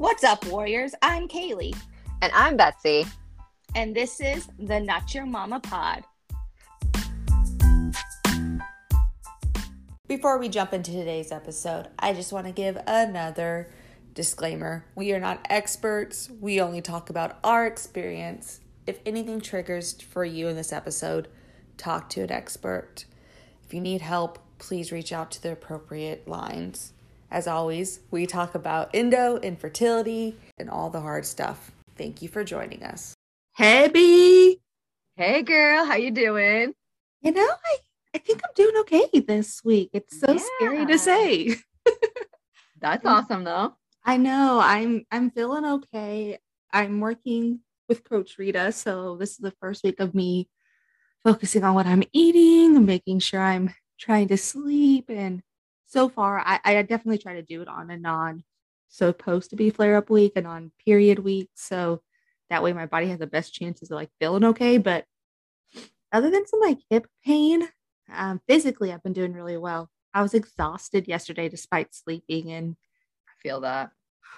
What's up, Warriors? I'm Kaylee. And I'm Betsy. And this is the Not Your Mama Pod. Before we jump into today's episode, I just want to give another disclaimer. We are not experts, we only talk about our experience. If anything triggers for you in this episode, talk to an expert. If you need help, please reach out to the appropriate lines. As always, we talk about endo, infertility, and all the hard stuff. Thank you for joining us. Hey, B. Hey, girl. How you doing? You know, I, I think I'm doing okay this week. It's so yeah. scary to say. That's awesome, though. I know. I'm I'm feeling okay. I'm working with Coach Rita, so this is the first week of me focusing on what I'm eating making sure I'm trying to sleep and so far, I, I definitely try to do it on a non supposed to be flare up week and on period week. So that way my body has the best chances of like feeling okay. But other than some like hip pain, um, physically, I've been doing really well. I was exhausted yesterday despite sleeping and I feel that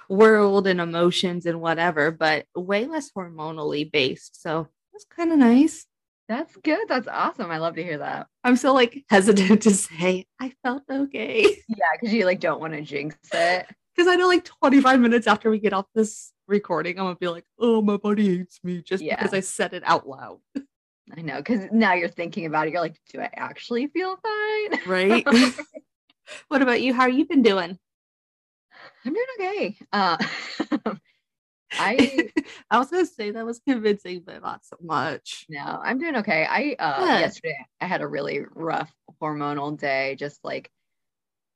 world and emotions and whatever, but way less hormonally based. So that's kind of nice. That's good. That's awesome. I love to hear that. I'm so like hesitant to say I felt okay. Yeah, because you like don't want to jinx it. Because I know like 25 minutes after we get off this recording, I'm gonna be like, oh, my body hates me just yeah. because I said it out loud. I know, because now you're thinking about it. You're like, do I actually feel fine? Right. what about you? How have you been doing? I'm doing okay. Uh, I I was gonna say that was convincing, but not so much. No, I'm doing okay. I uh yeah. yesterday I had a really rough hormonal day, just like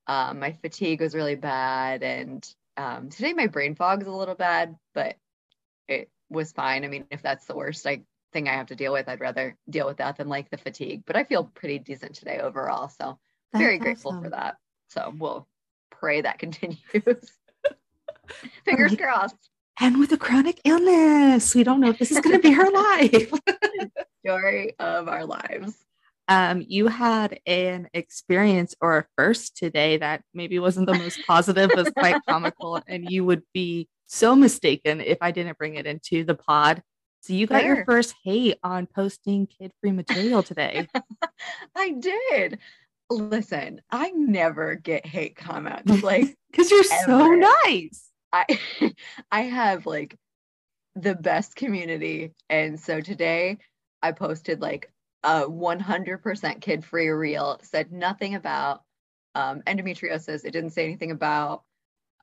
um my fatigue was really bad and um today my brain fog is a little bad, but it was fine. I mean, if that's the worst like thing I have to deal with, I'd rather deal with that than like the fatigue. But I feel pretty decent today overall. So that's very grateful for that. So we'll pray that continues. Fingers crossed and with a chronic illness. We don't know if this is going to be her life. Story of our lives. Um, you had an experience or a first today that maybe wasn't the most positive, was quite comical, and you would be so mistaken if I didn't bring it into the pod. So you got your first hate on posting kid-free material today. I did. Listen, I never get hate comments like because you're ever. so nice. I I have like the best community. And so today I posted like a 100% kid free reel, said nothing about um, endometriosis. It didn't say anything about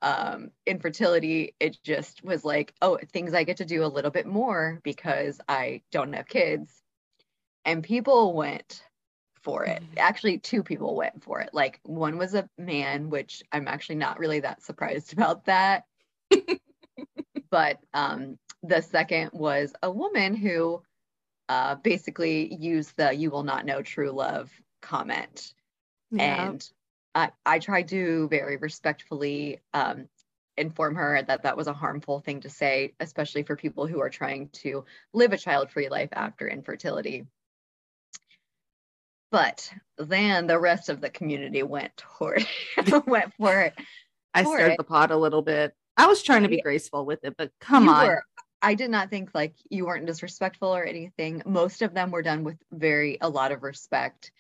um, infertility. It just was like, oh, things I get to do a little bit more because I don't have kids. And people went for it. Mm-hmm. Actually, two people went for it. Like one was a man, which I'm actually not really that surprised about that. but um, the second was a woman who uh, basically used the "You will not know true love" comment, yeah. and I, I tried to very respectfully um, inform her that that was a harmful thing to say, especially for people who are trying to live a child-free life after infertility. But then the rest of the community went toward went for it. I stirred it. the pot a little bit. I was trying to be graceful with it, but come you on. Were. I did not think like you weren't disrespectful or anything. Most of them were done with very a lot of respect.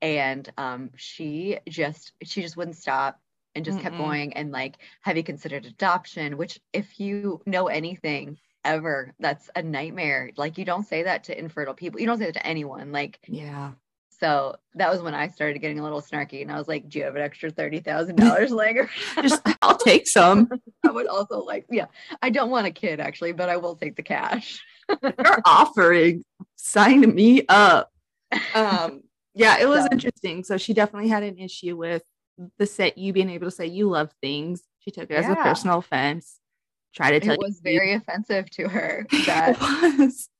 And um, she just she just wouldn't stop and just Mm-mm. kept going and like have you considered adoption? Which if you know anything ever, that's a nightmare. Like you don't say that to infertile people. You don't say that to anyone. Like yeah. So that was when I started getting a little snarky, and I was like, "Do you have an extra thirty thousand dollars laying Just, I'll take some. I would also like, yeah, I don't want a kid actually, but I will take the cash. You're offering, sign me up. Um, yeah, it was so. interesting. So she definitely had an issue with the set you being able to say you love things. She took it yeah. as a personal offense. Try to tell it was very offensive to her that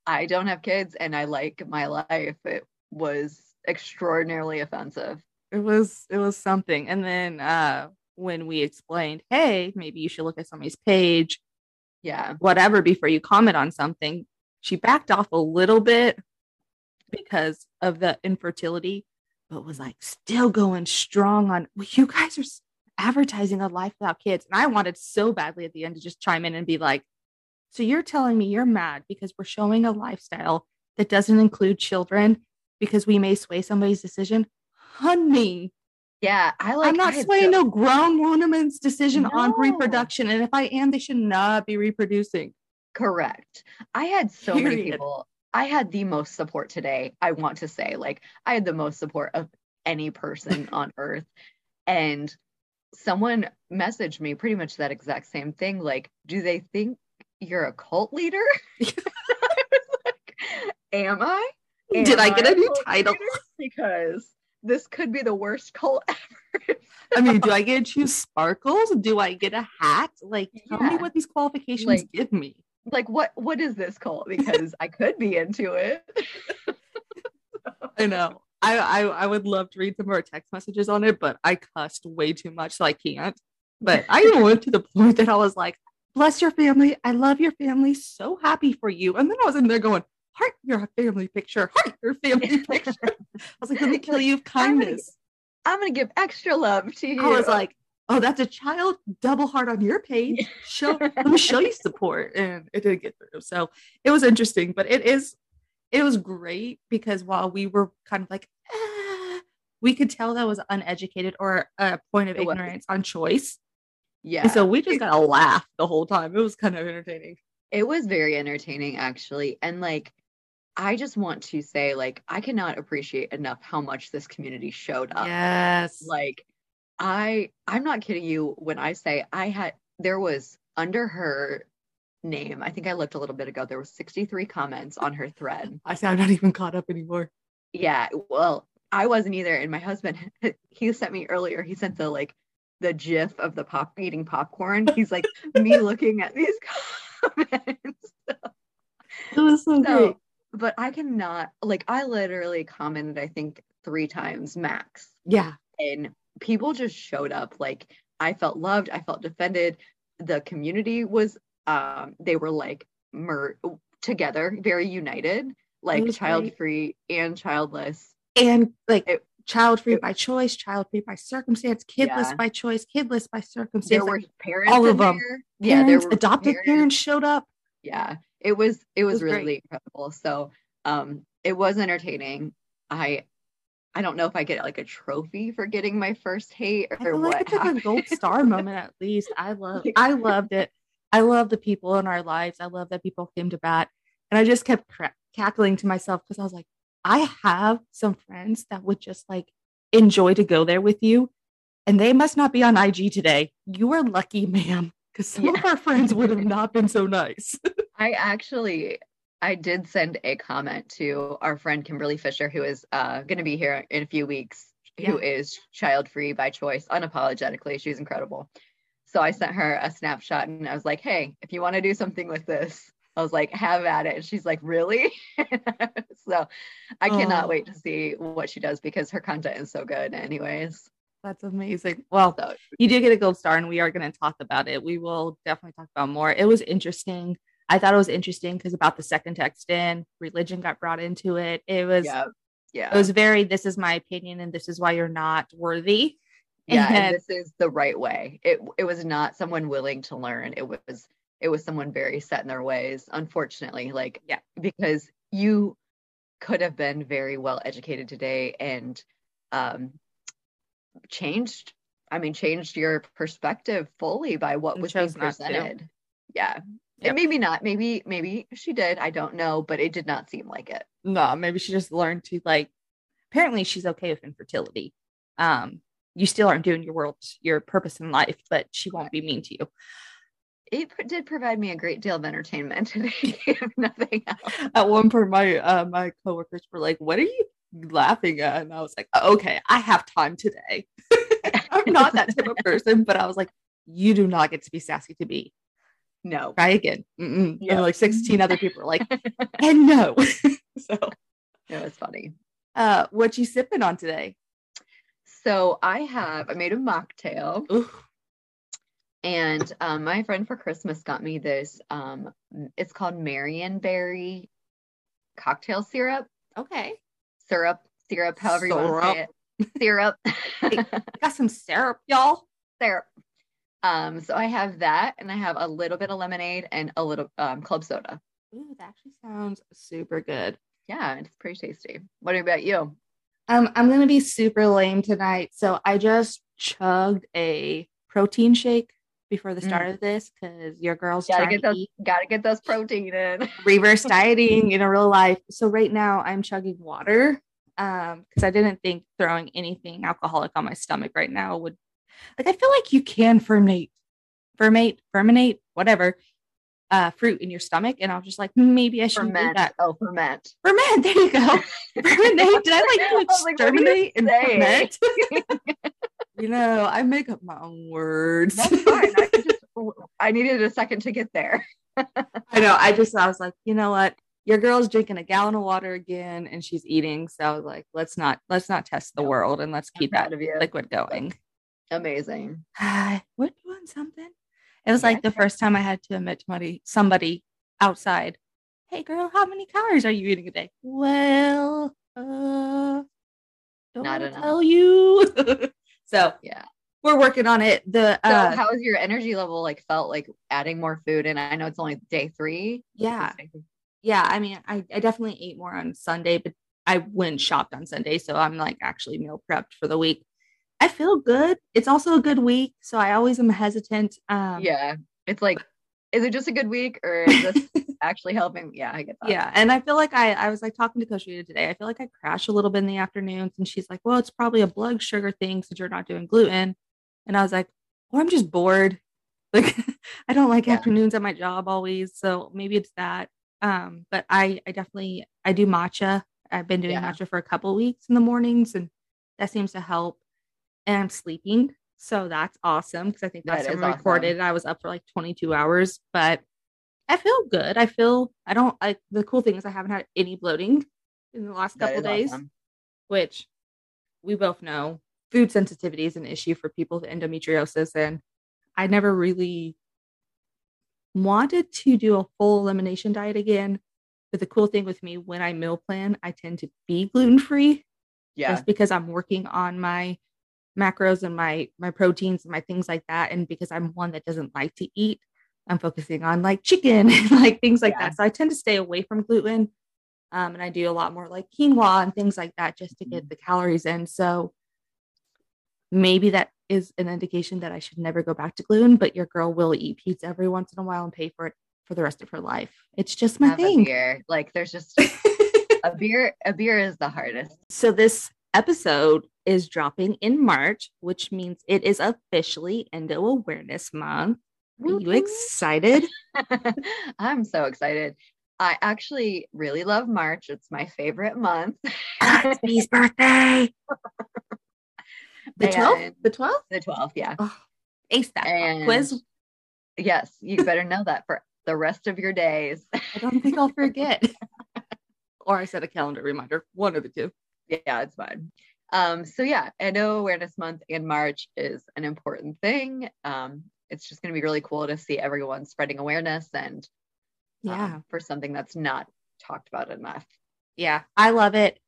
I don't have kids and I like my life. It was extraordinarily offensive. It was it was something. And then uh when we explained, hey, maybe you should look at somebody's page, yeah, whatever before you comment on something, she backed off a little bit because of the infertility, but was like still going strong on well, you guys are advertising a life without kids. And I wanted so badly at the end to just chime in and be like, so you're telling me you're mad because we're showing a lifestyle that doesn't include children because we may sway somebody's decision? Honey. Yeah, I like I'm not swaying so- no grown woman's decision on reproduction. And if I am, they should not be reproducing. Correct. I had so many people. I had the most support today. I want to say, like, I had the most support of any person on earth. And someone messaged me pretty much that exact same thing. Like, do they think you're a cult leader? I was like, am I? Did I get a new title? Because this could be the worst cult ever. I mean, do I get to choose sparkles? Do I get a hat? Like, tell me what these qualifications Like- give me. like, what what is this cult? Because I could be into it. I know. I, I I would love to read some more text messages on it, but I cussed way too much, so I can't. But I even went to the point that I was like, "Bless your family. I love your family. So happy for you." And then I was in there going, "Heart your family picture. Heart your family picture." I was like, "Let me kill you of I'm gonna kindness." I'm gonna give extra love to you. I was like, "Oh, that's a child. Double heart on your page. Show let me show you support." And it didn't get through, so it was interesting. But it is, it was great because while we were kind of like, "Ah," we could tell that was uneducated or a point of It was. ignorance on choice, yeah. and so we just got to laugh the whole time. It was kind of entertaining. It was very entertaining, actually. And like, I just want to say, like, I cannot appreciate enough how much this community showed up. Yes, Like, I, I'm not kidding you when I say I had, there was under her name, I think I looked a little bit ago, there was 63 comments on her thread. I say I'm not even caught up anymore. Yeah, well, I wasn't either. And my husband, he sent me earlier, he sent the like, the gif of the pop eating popcorn. He's like, me looking at these comments. It was so, great. But I cannot like I literally commented I think three times max, Yeah, and people just showed up. Like I felt loved, I felt defended. The community was um they were like mer- together, very united, like child-free and childless. and like It- child free by choice, child free by circumstance, kidless Yeah. by choice, kidless by circumstance. There like, were parents, all in them. there. Yeah, there parents, were adopted parents. showed up. yeah it was it was, was great. really incredible so um it was entertaining i i don't know if i get like a trophy for getting my first hate or feel like what it's like a gold star moment at least. I love I loved it. I love the people in our lives. I love that people came to bat. And I just kept cra- cackling to myself because I was like, I have some friends that would just like enjoy to go there with you. And they must not be on IG today. You are lucky, ma'am. Because some of our friends would have not been so nice. I actually i did send a comment to our friend kimberly fisher who is uh going to be here in a few weeks who is child free by choice unapologetically she's incredible so i sent her a snapshot and i was like hey if you want to do something with this I was like, have at it. And she's like, really? so I cannot Oh. wait to see what she does because her content is so good, anyways. That's amazing. Well, So you do get a gold star and we are going to talk about it. We will definitely talk about more. It was interesting. I thought it was interesting because about the second text in, religion got brought into it. It was yeah. Yeah. it was very this is my opinion and this is why you're not worthy. yeah. And- And this is the right way. It it was not someone willing to learn. It was it was someone very set in their ways, unfortunately. Like, Yeah. because you could have been very well educated today and um changed I mean, changed your perspective fully by what was being chose not to. presented. Yeah. Yep. And maybe not. Maybe, maybe she did. I don't know, but it did not seem like it. No, maybe she just learned to like apparently she's okay with infertility. Um you still aren't doing your world your purpose in life, but she won't be mean to you. It did provide me a great deal of entertainment today, nothing else. At one point my uh my coworkers were like, "What are you laughing at?" And I was like, "Okay, I have time today." I'm not that type of person, but I was like, "You do not get to be sassy to me." No. try again. Yeah. And like 16 other people are like, and no. so, It was funny. uh, what you sipping on today? So I have, I made a mocktail Ooh, and um, my friend for Christmas got me this. Um, it's called Marionberry cocktail syrup, okay. syrup, syrup, however you want to say it. Syrup. Got some syrup, y'all. there. Um, so I have that, and I have a little bit of lemonade and a little um, club soda. Ooh, that actually sounds super good. Yeah, it's pretty tasty. What about you? Um, I'm gonna be super lame tonight. So I just chugged a protein shake before the Mm. start of this because your girl's Gotta get those. eat Gotta get those protein in. reverse dieting in a real life. So right now I'm chugging water um because I didn't think throwing anything alcoholic on my stomach right now would like I feel like you can ferment ferment fermentate whatever uh fruit in your stomach and I was just like maybe I should do ferment. that Oh, ferment. ferment there you go fermentate did I like was like, what are you exterminate and ferment you know I make up my own words That's fine. I just. I needed a second to get there. I know. I just I was like, you know what? Your girl's drinking a gallon of water again and she's eating. So I was like, let's not let's not test the world and let's keep that liquid going. Amazing. We're doing something. It was Yeah, like the first time I had to admit to somebody, somebody outside, hey girl, how many calories are you eating a day? Well, uh don't Not enough. tell you. so Yeah. we're working on it. The So, uh how has your energy level like felt like adding more food? And I know it's only day three. yeah. yeah, I mean, I, I definitely ate more on Sunday, but I went shopped on Sunday. So I'm like actually meal prepped for the week. I feel good. It's also a good week. So I always am hesitant. Um, Yeah. It's like, is it just a good week or is this actually helping? Yeah, I get that. Yeah. And I feel like I, I was like talking to Coach Rita today. I feel like I crash a little bit in the afternoons. And she's like, well, it's probably a blood sugar thing since you're not doing gluten. And I was like, or I'm just bored. Like I don't like Yeah. afternoons at my job always. So maybe it's that. Um, but I I definitely I do matcha. I've been doing Yeah. matcha for a couple weeks in the mornings and that seems to help. And I'm sleeping. So that's awesome because I think That time I awesome. recorded, I was up for like 22 hours, but I feel good. I feel I don't like the cool thing is I haven't had any bloating in the last That couple days, awesome. which we both know food sensitivity is an issue for people with endometriosis. And I never really wanted to do a full elimination diet again. But the cool thing with me when I meal plan, I tend to be gluten free Yeah. just because I'm working on my macros and my my proteins and my things like that. And because I'm one that doesn't like to eat, I'm focusing on like chicken and like things like Yeah. that. So I tend to stay away from gluten. Um, and I do a lot more like quinoa and things like that just to get the calories in. So maybe that is an indication that I should never go back to gluten, but your girl will eat pizza every once in a while and pay for it for the rest of her life. It's just my Have thing. Like there's just a beer. A beer is the hardest. So this episode is dropping in March, which means it is officially Endo Awareness Month. Are you excited? I'm so excited. I actually really love March. It's my favorite month. it's B's birthday. The 12th? The 12th? the 12th, yeah. Oh, ace that And quiz. yes, you better know that for the rest of your days. I don't think I'll forget. or I set a calendar reminder. One of the two. Yeah, it's fine. Um, so yeah, Endo Awareness Month in March is an important thing. Um, it's just going to be really cool to see everyone spreading awareness and um, Yeah. for something that's not talked about enough. yeah, I love it.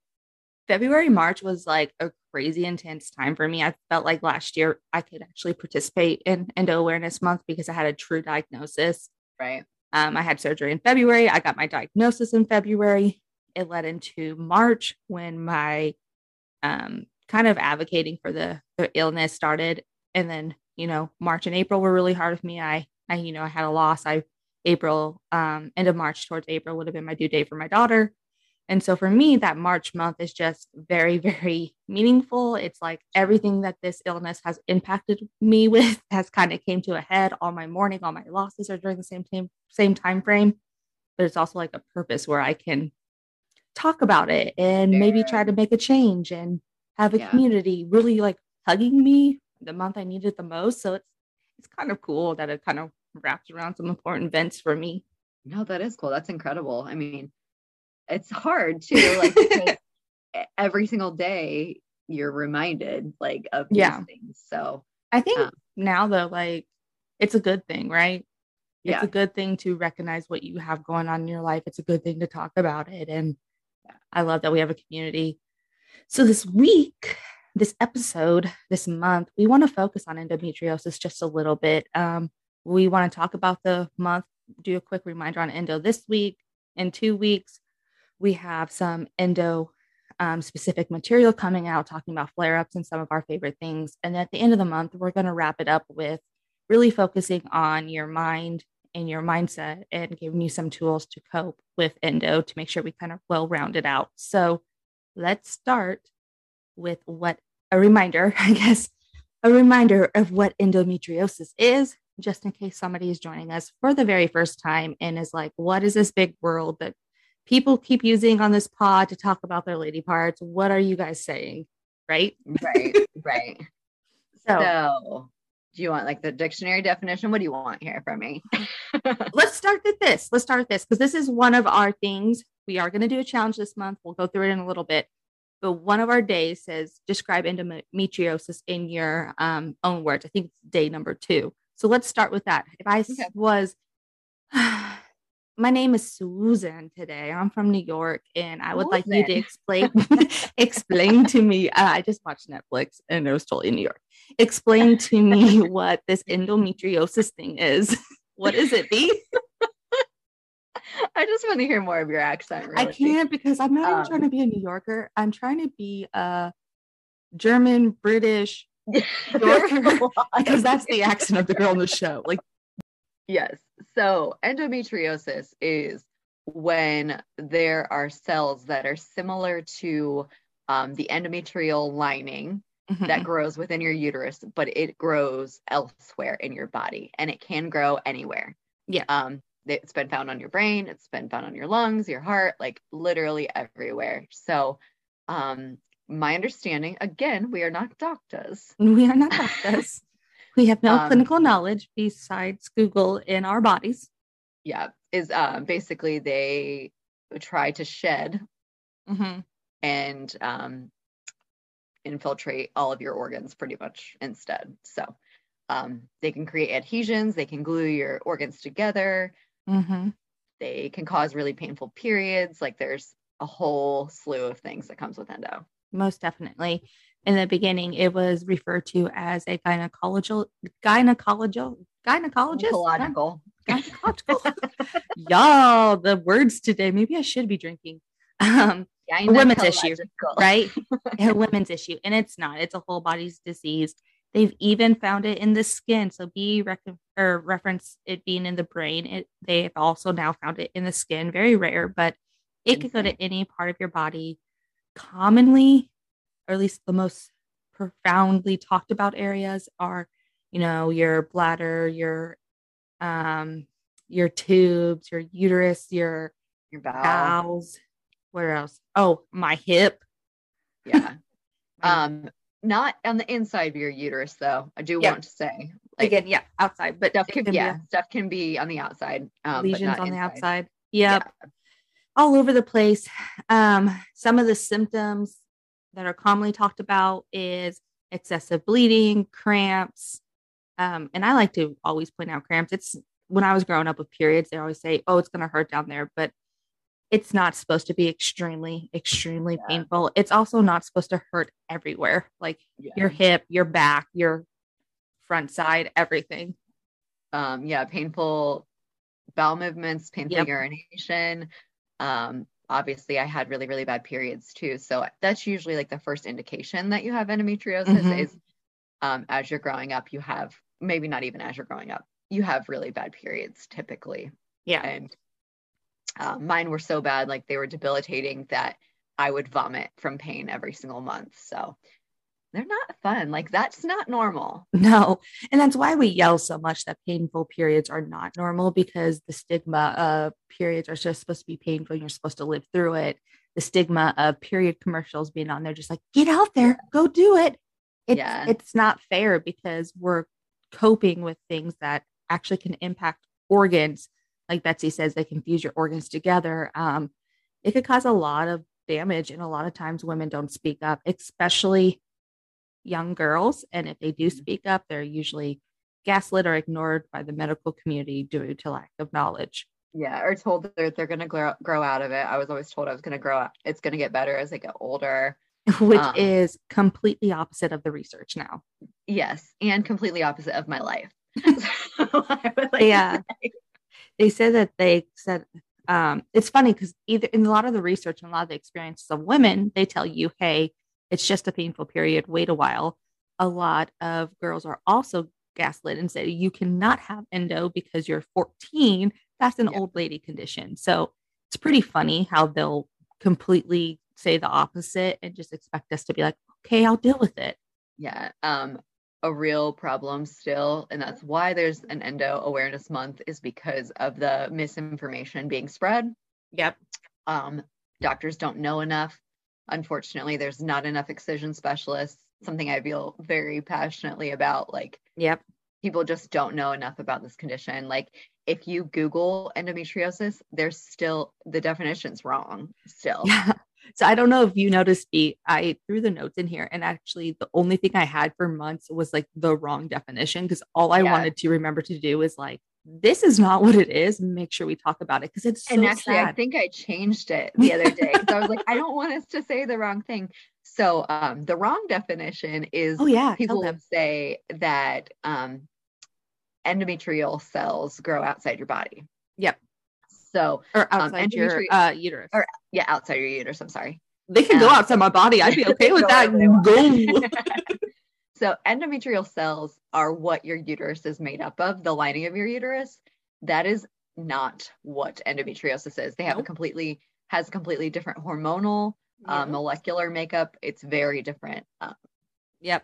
February, March was like a crazy intense time for me. I felt like last year I could actually participate in Endo Awareness Month because I had a true diagnosis. Right. Um, I had surgery in February. I got my diagnosis in February. It led into March when my um, kind of advocating for the, the illness started. And then, you know, March and April were really hard with me. I, I, you know, I had a loss. I, April, um, end of March towards April would have been my due date for my daughter. And so for me, that March month is just very, very meaningful. It's like everything that this illness has impacted me with has kind of came to a head. All my mourning, all my losses are during the same time, same time frame. But it's also like a purpose where I can talk about it and maybe try to make a change and have a Yeah. community really like hugging me the month I needed the most. So it's it's kind of cool that it kind of wraps around some important events for me. No, that is cool. That's incredible. I mean, it's hard too, like every single day you're reminded like of these Yeah. things. So I think Um, now though, like it's a good thing, right? It's Yeah. a good thing to recognize what you have going on in your life. It's a good thing to talk about it. And I love that we have a community. So this week, this episode, this month, we want to focus on endometriosis just a little bit. Um, we want to talk about the month, do a quick reminder on endo this week. In two weeks, we have some endo um, specific material coming out talking about flare ups and some of our favorite things. And at the end of the month, we're going to wrap it up with really focusing on your mind and your mindset and giving you some tools to cope with endo to make sure we kind of well rounded out. So let's start with what a reminder, I guess, a reminder of what endometriosis is, just in case somebody is joining us for the very first time and is like, what is this big world that people keep using on this pod to talk about their lady parts? What are you guys saying? Right? Right, right. So, so do you want like the dictionary definition? What do you want here from me? let's start with this. Let's start with this because this is one of our things. We are going to do a challenge this month. We'll go through it in a little bit. But one of our days says describe endometriosis in your um, own words. I think it's day number two. So let's start with that. If I okay. was, my name is Susan today. I'm from New York, and I would Susan. like you to explain explain to me. Uh, I just watched Netflix, and it was totally New York explain to me what this endometriosis thing is. What is it, B? I just want to hear more of your accent. Really. I can't because I'm not um, even trying to be a New Yorker. I'm trying to be a German, British, Yorker because that's the accent of the girl in the show. Like, yes. So endometriosis is when there are cells that are similar to um, the endometrial lining mm-hmm. that grows within your uterus, but it grows elsewhere in your body and it can grow anywhere. Yeah. Um, it's been found on your brain, it's been found on your lungs, your heart, like literally everywhere. So, um, my understanding, again, we are not doctors. We are not doctors. we have no um, clinical knowledge besides Google in our bodies. Yeah, is um, basically they try to shed mm-hmm. and um, infiltrate all of your organs pretty much instead. So um, they can create adhesions, they can glue your organs together. Mm-hmm. They can cause really painful periods. Like there's a whole slew of things that comes with endo. Most definitely. In the beginning, it was referred to as a gynecological, gynecological, gynecologist. Gynecological. Gynecological. Y'all, the words today. Maybe I should be drinking. Um, a women's issue, right? a women's issue, and it's not. It's a whole body's disease. They've even found it in the skin. So be rec- or reference it being in the brain. It they've also now found it in the skin. Very rare, but it could go to any part of your body. Commonly, or at least the most profoundly talked about areas are, you know, your bladder, your um, your tubes, your uterus, your your bowels where else? Oh, my hip. Yeah. um, not on the inside of your uterus though. I do yeah. want to say. Like, Again, yeah, outside, but stuff can, can yeah, be, stuff can be on the outside. Um, lesions on inside. the outside. Yep. Yeah. All over the place. Um, some of the symptoms that are commonly talked about is excessive bleeding, cramps. Um, and I like to always point out cramps. It's when I was growing up with periods, they always say, "Oh, it's going to hurt down there," but it's not supposed to be extremely, extremely yeah. painful. It's also not supposed to hurt everywhere, like yeah. your hip, your back, your front side, everything. Um, yeah, painful bowel movements, painful yep. urination. Um, obviously, I had really, really bad periods too. So that's usually like the first indication that you have endometriosis mm-hmm. is um, as you're growing up, you have maybe not even as you're growing up, you have really bad periods typically. Yeah. And uh, mine were so bad, like they were debilitating that I would vomit from pain every single month. So they're not fun. Like that's not normal. No. And that's why we yell so much that painful periods are not normal because the stigma of periods are just supposed to be painful and you're supposed to live through it. The stigma of period commercials being on there, just like, get out there, go do it. It's, yeah. it's not fair because we're coping with things that actually can impact organs like Betsy says, they can fuse your organs together. Um, it could cause a lot of damage. And a lot of times women don't speak up, especially young girls. And if they do mm-hmm. speak up, they're usually gaslit or ignored by the medical community due to lack of knowledge. Yeah, or told that they're, they're going to grow, grow out of it. I was always told I was going to grow up. It's going to get better as I get older. which Um, is completely opposite of the research now. Yes, and completely opposite of my life. So like Yeah. They said that they said um, it's funny because either in a lot of the research and a lot of the experiences of women, they tell you, hey, it's just a painful period, wait a while. A lot of girls are also gaslit and say you cannot have endo because you're 14. That's an Yeah. old lady condition. So it's pretty funny how they'll completely say the opposite and just expect us to be like, okay, I'll deal with it. yeah um a real problem still and that's why there's an endo awareness month is because of the misinformation being spread Yep. um doctors don't know enough unfortunately there's not enough excision specialists something i feel very passionately about like Yep. people just don't know enough about this condition like if you google endometriosis there's still the definition's wrong still Yeah. So I don't know if you noticed me. I threw the notes in here, and actually, the only thing I had for months was like the wrong definition because all I Yeah. wanted to remember to do is like, this is not what it is, make sure we talk about it because it's so and actually i think i changed it the other day because i was like i don't want us to say the wrong thing so um the wrong definition is oh yeah, people would say that um endometrial cells grow outside your body. So Or outside your uh, uterus. or- yeah outside your uterus i'm sorry they can go um, outside my body. I'd be okay with that. wherever they want. Go. so endometrial cells are what your uterus is made up of the lining of your uterus that is not what endometriosis is they have a completely has a completely different hormonal uh, molecular makeup it's very different um, Yep.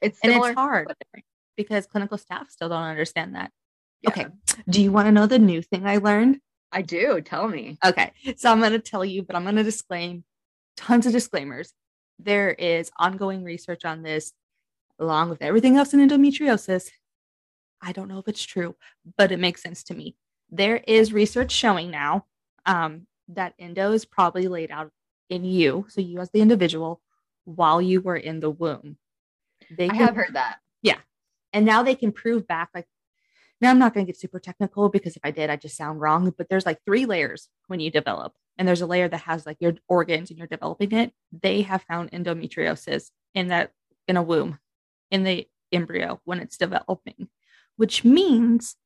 it's And it's hard because clinical staff still don't understand that. Yeah, Okay. Do you want to know the new thing I learned? I do tell me Okay. So I'm going to tell you, but I'm going to disclaim tons of disclaimers. There is ongoing research on this, along with everything else in endometriosis. I don't know if it's true, but it makes sense to me. There is research showing now um, that endo is probably laid out in you, so you as the individual, while you were in the womb. They i can have heard that Yeah. and now they can prove back like now i'm not going to get super technical because if i did i just sound wrong but there's like three layers when you develop and there's a layer that has like your organs and you're developing it. They have found endometriosis in that in a womb in the embryo when it's developing which means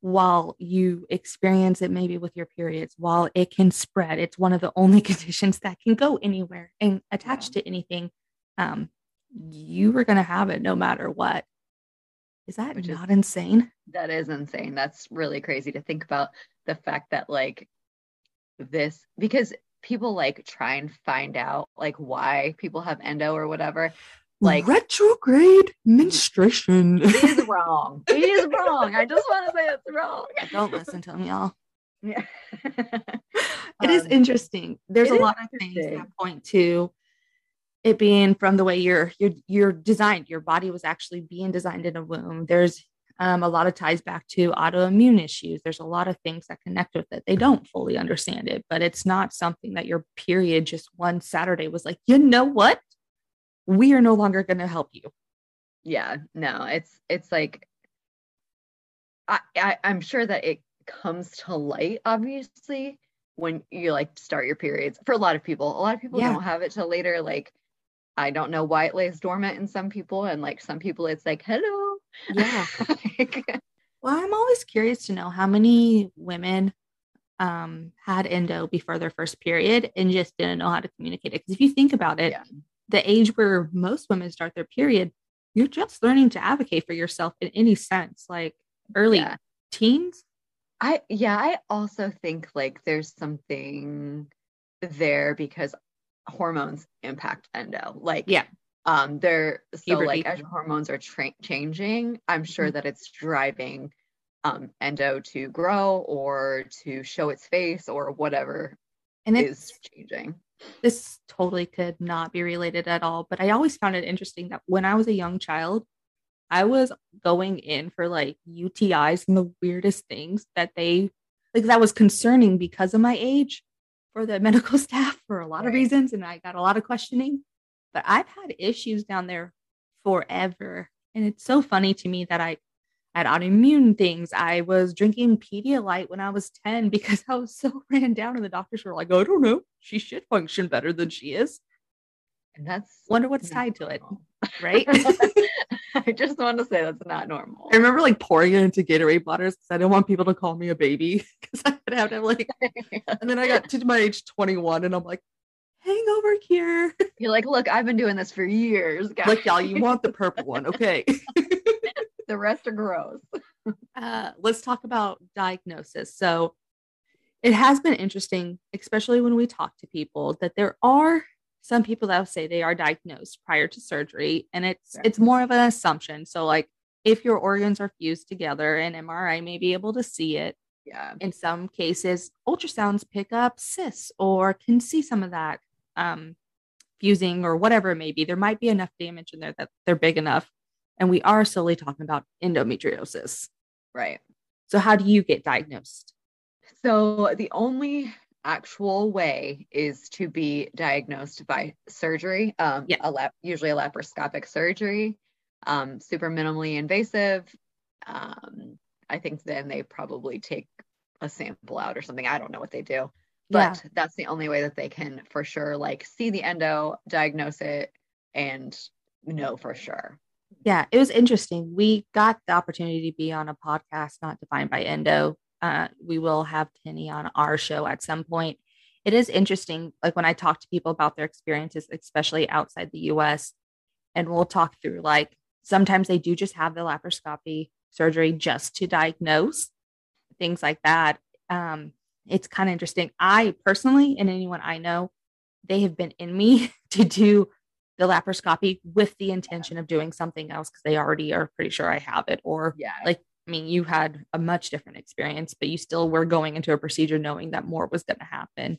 while you experience it maybe with your periods while it can spread it's one of the only conditions that can go anywhere and attach to anything um you were going to have it no matter what is that Which is- not insane? that is insane that's really crazy to think about the fact that like this because people like try and find out like why people have endo or whatever like retrograde menstruation. it is wrong it is wrong i just want to say it's wrong Don't listen to them, y'all. yeah It is Um, interesting. There's a lot of things that point to it being from the way you're you're you're designed. Your body was actually being designed in a womb. There's um, a lot of ties back to autoimmune issues. There's a lot of things that connect with it. They don't fully understand it, but it's not something that your period just one Saturday was like, you know what? We are no longer going to help you. yeah no it's it's like I, I i'm sure that it comes to light obviously when you like start your periods for a lot of people a lot of people Yeah. don't have it till later like i don't know why it lays dormant in some people and like some people it's like hello Yeah. Like, Well, I'm always curious to know how many women um, had endo before their first period and just didn't know how to communicate it. Because if you think about it, Yeah. the age where most women start their period, you're just learning to advocate for yourself in any sense, like early Yeah. teens. I yeah, I also think like there's something there because hormones impact endo. Like Yeah. um they're so Puberty. like as your hormones are tra- changing, I'm sure Mhm. that it's driving um endo to grow or to show its face or whatever And is changing. this totally could not be related at all. But I always found it interesting that when I was a young child, I was going in for like UTIs and the weirdest things that they like that was concerning because of my age for the medical staff for a lot of reasons. And I got a lot of questioning. But I've had issues down there forever. And it's so funny to me that I had autoimmune things. I was drinking Pedialyte when I was 10 because I was so ran down, and the doctors were like, I don't know. She should function better than she is. And that's wonder what's tied to it, right? I just want to say that's not normal. I remember like pouring it into Gatorade bottles because I didn't want people to call me a baby because I would have to like. And then I got to my age 21 and I'm like, hangover cure. You're like, look, I've been doing this for years, guys. like, y'all, you want the purple one. Okay. the rest are gross. uh, let's talk about diagnosis. So it has been interesting, especially when we talk to people, that there are some people that will say they are diagnosed prior to surgery, and it's Sure. it's more of an assumption. So like if your organs are fused together, an MRI may be able to see it. Yeah. In some cases, ultrasounds pick up cysts or can see some of that um, fusing or whatever it may be. There might be enough damage in there that they're big enough. And we are solely talking about endometriosis. Right. So, how do you get diagnosed? So the only actual way is to be diagnosed by surgery. Um, Yeah. a lap, usually a laparoscopic surgery, um, super minimally invasive. Um, I think then they probably take a sample out or something. I don't know what they do, Yeah. but that's the only way that they can for sure like see the endo, diagnose it, and know for sure. Yeah, it was interesting. We got the opportunity to be on a podcast not defined by endo. Uh, we will have Penny on our show at some point. It is interesting, like when I talk to people about their experiences, especially outside the US, and we'll talk through like sometimes they do just have the laparoscopy surgery just to diagnose things like that. Um, it's kind of interesting. I personally, and anyone I know, they have been in me to do the laparoscopy with the intention of doing something else because they already are pretty sure I have it. Or, Yeah. like, I mean, you had a much different experience, but you still were going into a procedure knowing that more was going to happen.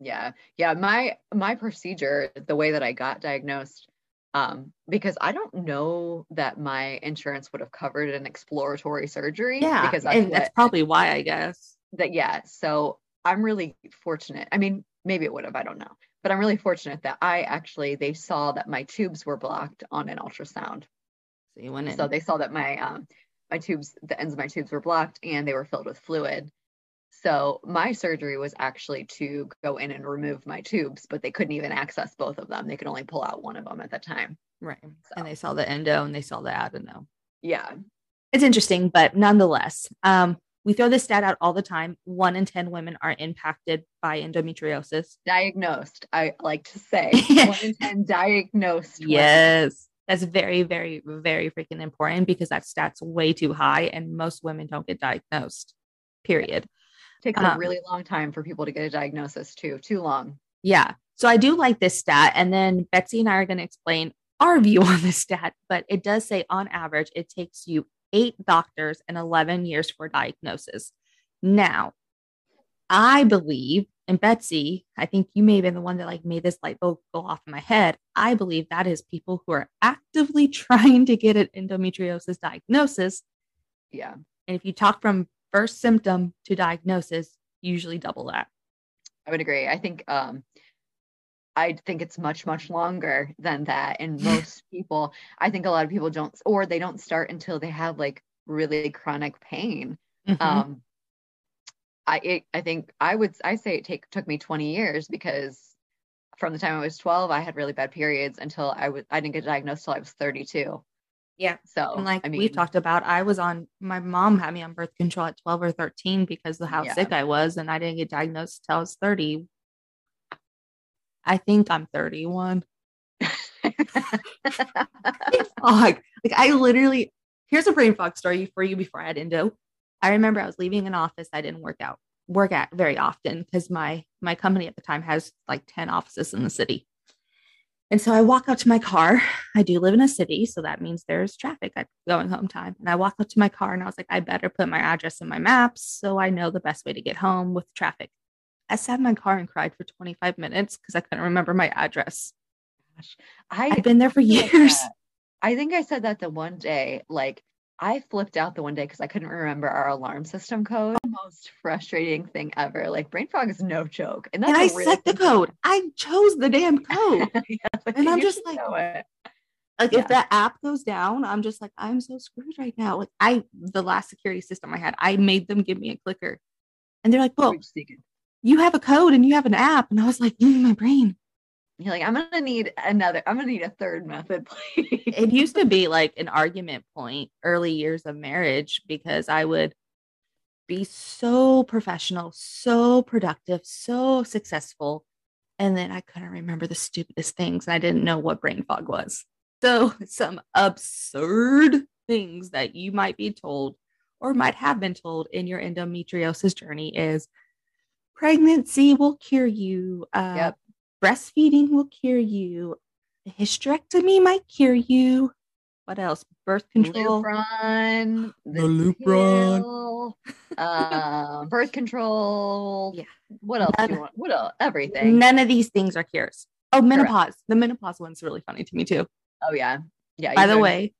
Yeah. Yeah. My my procedure, the way that I got diagnosed, um, because I don't know that my insurance would have covered an exploratory surgery. Yeah. Because that's and that's probably why, I guess. that yeah. So I'm really fortunate. I mean, maybe it would have, I don't know. But I'm really fortunate that I actually they saw that my tubes were blocked on an ultrasound. So you went in. So they saw that my um my tubes, the ends of my tubes were blocked and they were filled with fluid. So my surgery was actually to go in and remove my tubes, but they couldn't even access both of them. They could only pull out one of them at the time. right. So. And they saw the endo and they saw the adeno. Yeah. It's interesting, but nonetheless, um, we throw this stat out all the time. One in 10 women are impacted by endometriosis. Diagnosed, I like to say. one in 10 diagnosed. Yes. That's very, very, very freaking important because that stat's way too high and most women don't get diagnosed. Period. It takes a Um, really long time for people to get a diagnosis too. Too long. Yeah. So I do like this stat. And then Betsy and I are going to explain our view on this stat, but it does say on average, it takes you eight doctors and 11 years for diagnosis. Now, I believe, and Betsy, I think you may have been the one that like made this light bulb go off in my head. I believe that is people who are actively trying to get an endometriosis diagnosis. Yeah. And if you talk from first symptom to diagnosis, usually double that. I would agree. I think um I think it's much much longer than that and most people I think a lot of people don't or they don't start until they have like really chronic pain. Mhm. Um I it, I think I would I say it take took me 20 years because from the time I was 12 I had really bad periods until I was I didn't get diagnosed till I was 32. yeah. So And like I mean we've talked about, I was on my mom had me on birth control at 12 or 13 because of how Yeah. sick I was, and I didn't get diagnosed till I was 30. I think I'm 31. Fog. Like I literally here's a brain fog story for you before I had endo. I remember I was leaving an office I didn't work out work at very often because my my company at the time has like 10 offices in the city. And so I walk out to my car. I do live in a city, so that means there's traffic at going home time. And I walk up to my car and I was like, I better put my address in my maps so I know the best way to get home with traffic. I sat in my car and cried for 25 minutes because I couldn't remember my address. I I've been there for years. I think I said that the one day, like I flipped out the one day because I couldn't remember our alarm system code. The Most frustrating thing ever. Like brain fog is no joke, and that's And I set the code. I chose the damn code. Yeah, like, And I'm just like- it. Like Yeah. if that app goes down, I'm just like, I'm so screwed right now. Like I, the last security system I had, I made them give me a clicker, and they're like, "Well, you have a code and you have an app," and I was like, mm, "My brain, You're like, I'm gonna need another, I'm gonna need a third method, please. it used to be like an argument point early years of marriage because I would be so professional, so productive, so successful. And then I couldn't remember the stupidest things and I didn't know what brain fog was. So, some absurd things that you might be told or might have been told in your endometriosis journey is pregnancy will cure you, uh, Yep. Breastfeeding will cure you, a hysterectomy might cure you. What else? Birth control. Lupron, The Lupron. pill, uh, birth control. Yeah. What else do you want? What else? Everything. None of these things are cures. Oh, menopause. The menopause one's really funny to me too. Oh yeah. Yeah. By the know- way,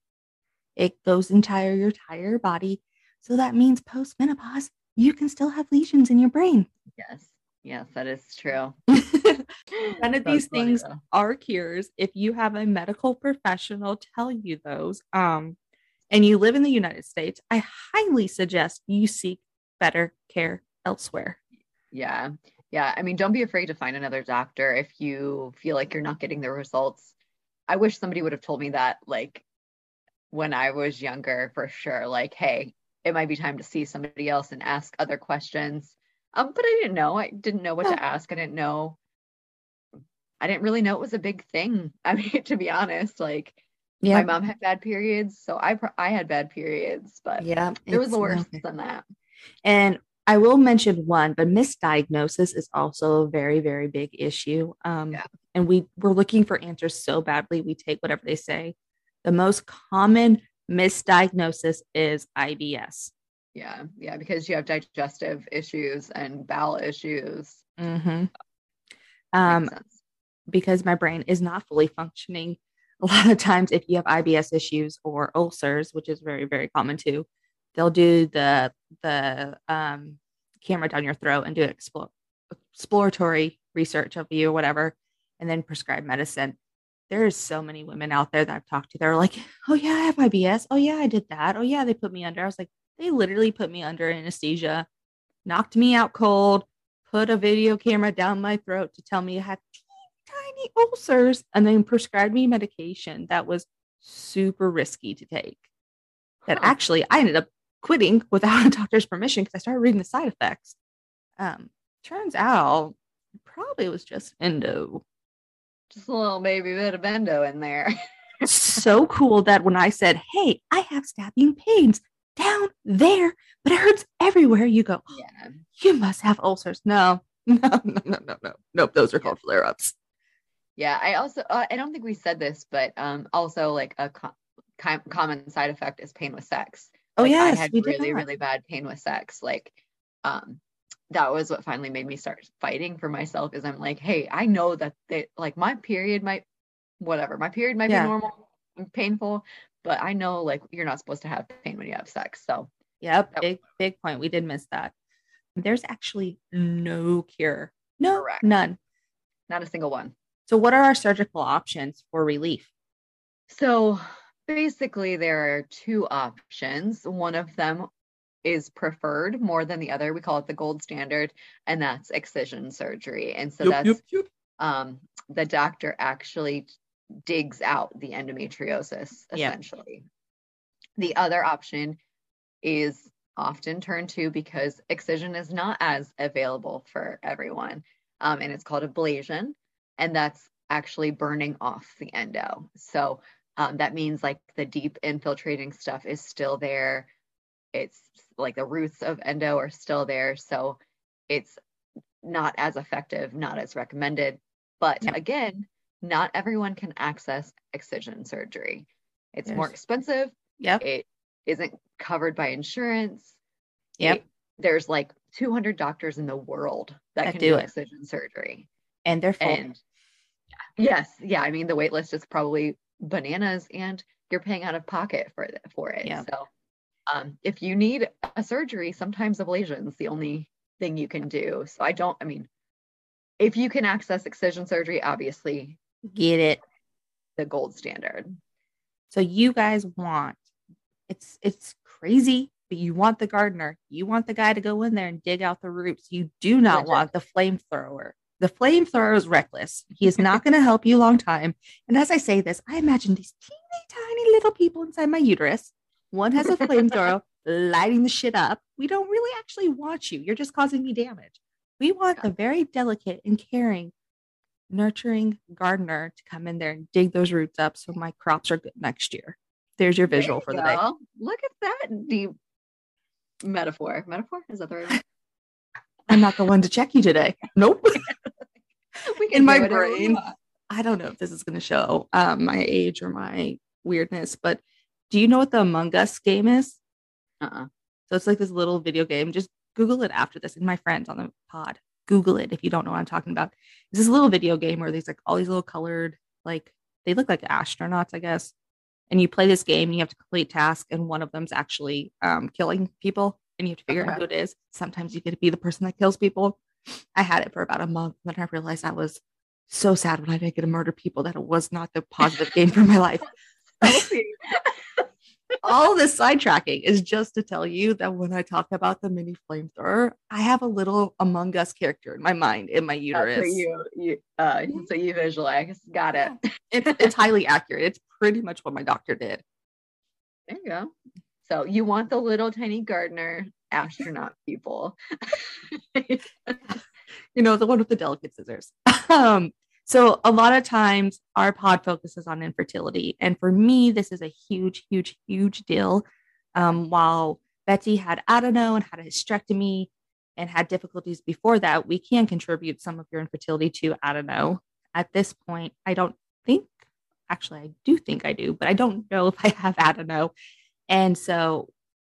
it goes entire your entire body. So that means post menopause, you can still have lesions in your brain. Yes. Yes, that is true. None of these funny, things though. are cures if you have a medical professional tell you those. Um, and you live in the United States, I highly suggest you seek better care elsewhere. Yeah. Yeah. I mean, don't be afraid to find another doctor if you feel like you're not getting the results. I wish somebody would have told me that like when I was younger for sure. Like, hey, it might be time to see somebody else and ask other questions. Um, but I didn't know. I didn't know what to ask. I didn't know. I didn't really know it was a big thing. I mean, to be honest, like Yeah. my mom had bad periods, so I I had bad periods, but Yeah. it was worse no- than that. And I will mention one, but misdiagnosis is also a very, very big issue. Um, Yeah. And we we're looking for answers so badly, we take whatever they say. The most common misdiagnosis is IBS. Yeah, yeah, because you have digestive issues and bowel issues. Mhm. Makes Um. Because my brain is not fully functioning. A lot of times, if you have IBS issues or ulcers, which is very, very common too, they'll do the the um, camera down your throat and do explore, exploratory research of you or whatever, and then prescribe medicine. There's so many women out there that I've talked to. They're like, "Oh yeah, I have IBS. Oh yeah, I did that. Oh yeah, they put me under." I was like, "They literally put me under anesthesia, knocked me out cold, put a video camera down my throat to tell me I had tiny ulcers and then prescribed me medication that was super risky to take. That actually I ended up quitting without a doctor's permission because I started reading the side effects. Um, turns out probably was just endo. Just a little baby bit of endo in there. so cool that when I said, Hey, I have stabbing pains down there, but it hurts everywhere, you go, "Oh, yeah. You must have ulcers. No, no, no, no, no, no. Nope, those are called flare ups. Yeah, I also uh, I don't think we said this, but um also like a com- common side effect is pain with sex. Oh, Like, yes, I had we did really really bad pain with sex. Like um that was what finally made me start fighting for myself is I'm like, "Hey, I know that they, like my period might whatever. My period might Yeah. be normal and painful, but I know like you're not supposed to have pain when you have sex." So, Yep, Yep. big big point. We did miss that. There's actually no cure. No, Correct. none. not a single one. So what are our surgical options for relief? So basically, there are two options. One of them is preferred more than the other. We call it the gold standard, and that's excision surgery. And so that's yep. um, the doctor actually digs out the endometriosis Yeah. essentially. The other option is often turned to because excision is not as available for everyone. Um, and it's called ablation, and that's actually burning off the endo. So um, that means like the deep infiltrating stuff is still there. It's like the roots of endo are still there. So it's not as effective, not as recommended. But Yeah. again, not everyone can access excision surgery. It's more expensive. Yep. It isn't covered by insurance. Yep. It- there's like 200 doctors in the world that, That can do do, excision surgery. And they're full. And yes, yeah, I mean the wait list is probably bananas and you're paying out of pocket for it for it. Yeah. So um if you need a surgery, sometimes ablation's the only thing you can do. So I don't I mean if you can access excision surgery, obviously Get it. the gold standard. So you guys want it's it's crazy, but you want the gardener. You want the guy to go in there and dig out the roots. You do not want the flamethrower. The flamethrower is reckless. He is not going to help you long time. And as I say this, I imagine these teeny tiny little people inside my uterus. One has a flamethrower lighting the shit up. We don't really actually want you. You're just causing me damage. We want the very delicate and caring, nurturing gardener to come in there and dig those roots up so my crops are good next year. There's your visual for the day. Look at that deep metaphor. Metaphor? Is that the right one? I'm not the one to check you today. Nope. In my brain, I don't know if this is going to show um, my age or my weirdness, but do you know what the Among Us game is? Uh-uh. So it's like this little video game. Just Google it after this. And my friends on the pod, Google it if you don't know what I'm talking about. It's this little video game where there's like all these little colored, like they look like astronauts, I guess. And you play this game and you have to complete tasks, and one of them's actually um, killing people, and you have to figure okay. out who it is. Sometimes you get to be the person that kills people. I had it for about a month, then I realized I was so sad when I didn't get to murder people that it was not the positive game for my life. all this sidetracking is just to tell you that when I talk about the mini flamethrower, I have a little Among Us character in my mind, in my uterus. so you, you, uh, so you visualize. Got it. it's, it's highly accurate. It's pretty much what my doctor did. There you go. So you want the little tiny gardener astronaut people. you know, the one with the delicate scissors. um, so a lot of times our pod focuses on infertility. And for me, this is a huge, huge, huge deal. Um, while Betsy had adeno and had a hysterectomy and had difficulties before that, we can contribute some of your infertility to adeno. At this point, I don't think, actually, I do think I do, but I don't know if I have adeno. And so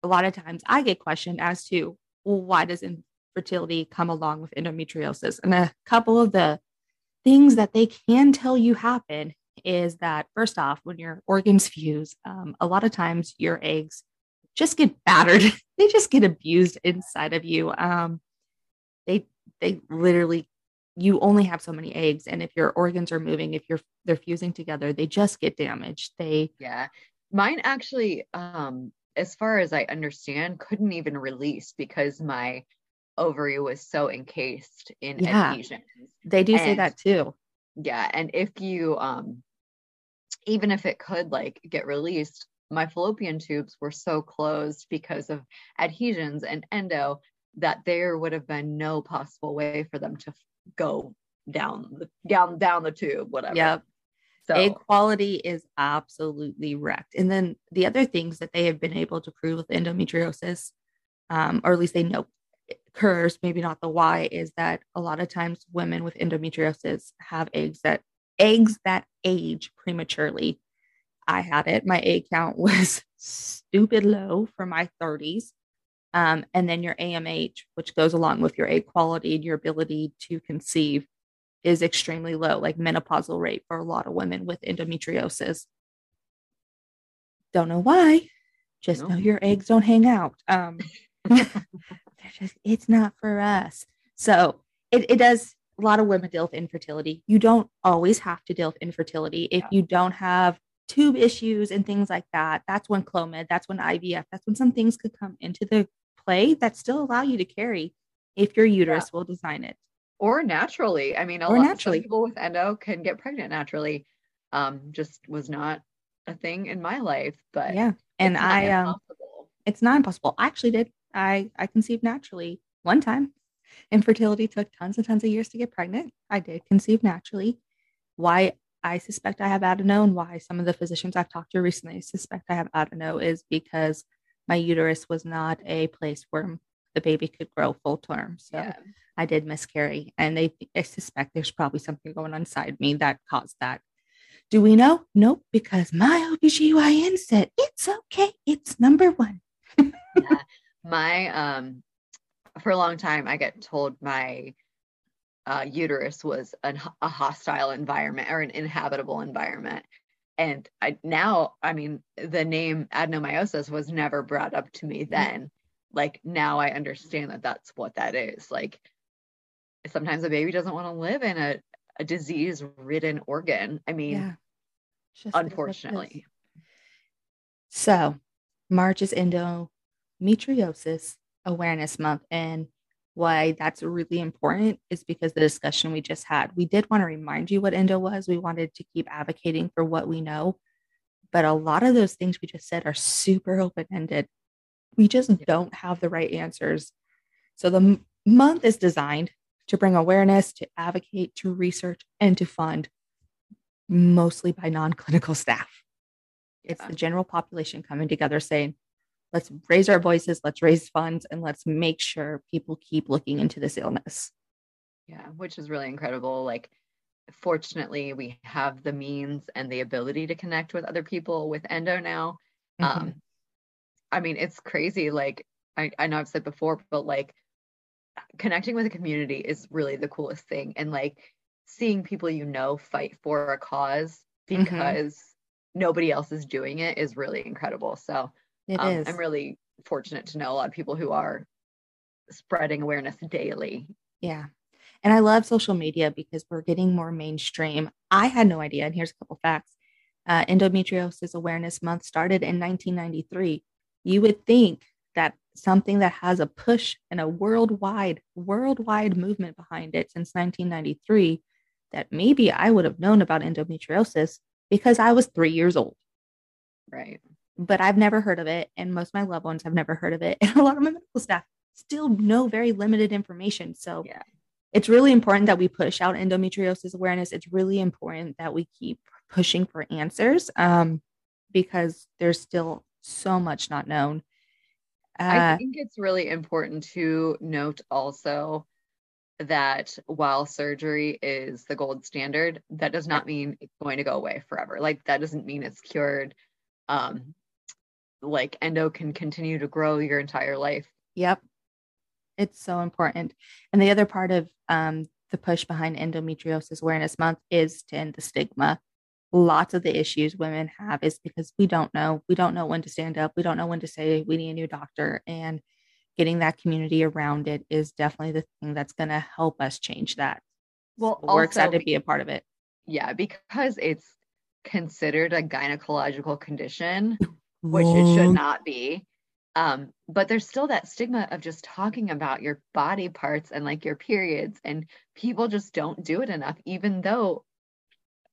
a lot of times I get questioned as to, well, why does infertility come along with endometriosis? And a couple of the things that they can tell you happen is that first off, when your organs fuse, um, a lot of times your eggs just get battered. they just get abused inside of you. Um, they they literally you only have so many eggs, and if your organs are moving, if you're they're fusing together, they just get damaged. They yeah, mine actually, um, as far as I understand, couldn't even release because my ovary was so encased in yeah, adhesions. They do and, say that too. Yeah. And if you um even if it could like get released, my fallopian tubes were so closed because of adhesions and endo that there would have been no possible way for them to go down the down down the tube, whatever. Yep. So egg quality is absolutely wrecked. And then the other things that they have been able to prove with endometriosis, um, or at least they know occurs, maybe not the why, is that a lot of times women with endometriosis have eggs that eggs that age prematurely. I had it. My egg count was stupid low for my 30s. Um, and then your AMH, which goes along with your egg quality and your ability to conceive, is extremely low, like menopausal rate for a lot of women with endometriosis. Don't know why. Just know your eggs don't hang out. Um, just it's not for us. So it, it does a lot of women deal with infertility. You don't always have to deal with infertility. If you don't have tube issues and things like that, that's when Clomid, that's when IVF, that's when some things could come into the play that still allow you to carry if your uterus yeah. will design it. Or naturally. I mean, a or lot naturally. of people with endo can get pregnant naturally. Um, just was not a thing in my life, but yeah. And I um it's not impossible. I actually did I I conceived naturally one time. Infertility took tons and tons of years to get pregnant. I did conceive naturally. Why I suspect I have adeno and why some of the physicians I've talked to recently suspect I have adeno is because my uterus was not a place where the baby could grow full term. So yeah. I did miscarry and they I suspect there's probably something going on inside me that caused that. Do we know? Nope, because my OBGYN said it's okay. It's number one. yeah my um for a long time i get told my uh, uterus was an, a hostile environment or an inhabitable environment and i now i mean the name adenomyosis was never brought up to me mm-hmm. then like now i understand that that's what that is like sometimes a baby doesn't want to live in a, a disease ridden organ i mean yeah. unfortunately so march is endometriosis Awareness Month. And why that's really important is because the discussion we just had. We did want to remind you what endo was. We wanted to keep advocating for what we know. But a lot of those things we just said are super open ended. We just don't have the right answers. So the m- month is designed to bring awareness, to advocate, to research, and to fund, mostly by non clinical staff. It's the general population coming together saying, let's raise our voices, let's raise funds, and let's make sure people keep looking into this illness. Yeah, which is really incredible. Like, fortunately, we have the means and the ability to connect with other people with endo now. Mm-hmm. Um, I mean, it's crazy. Like, I, I know I've said before, but like, connecting with a community is really the coolest thing. And like, seeing people you know fight for a cause mm-hmm. because mm-hmm. nobody else is doing it is really incredible. So, um. I'm really fortunate to know a lot of people who are spreading awareness daily. Yeah. And I love social media because we're getting more mainstream. I had no idea. And here's a couple facts uh, Endometriosis Awareness Month started in 1993. You would think that something that has a push and a worldwide, worldwide movement behind it since 1993, that maybe I would have known about endometriosis because I was three years old. Right but I've never heard of it. And most of my loved ones have never heard of it. And a lot of my medical staff still know very limited information. So yeah. it's really important that we push out endometriosis awareness. It's really important that we keep pushing for answers um, because there's still so much not known. Uh, I think it's really important to note also that while surgery is the gold standard, that does not mean it's going to go away forever. Like that doesn't mean it's cured. Um, like endo can continue to grow your entire life. Yep. It's so important. And the other part of um, the push behind Endometriosis Awareness Month is to end the stigma. Lots of the issues women have is because we don't know. We don't know when to stand up. We don't know when to say we need a new doctor. And getting that community around it is definitely the thing that's going to help us change that. Well, so we're excited to be a part of it. Yeah, because it's considered a gynecological condition. which it should not be. Um, but there's still that stigma of just talking about your body parts and like your periods, and people just don't do it enough, even though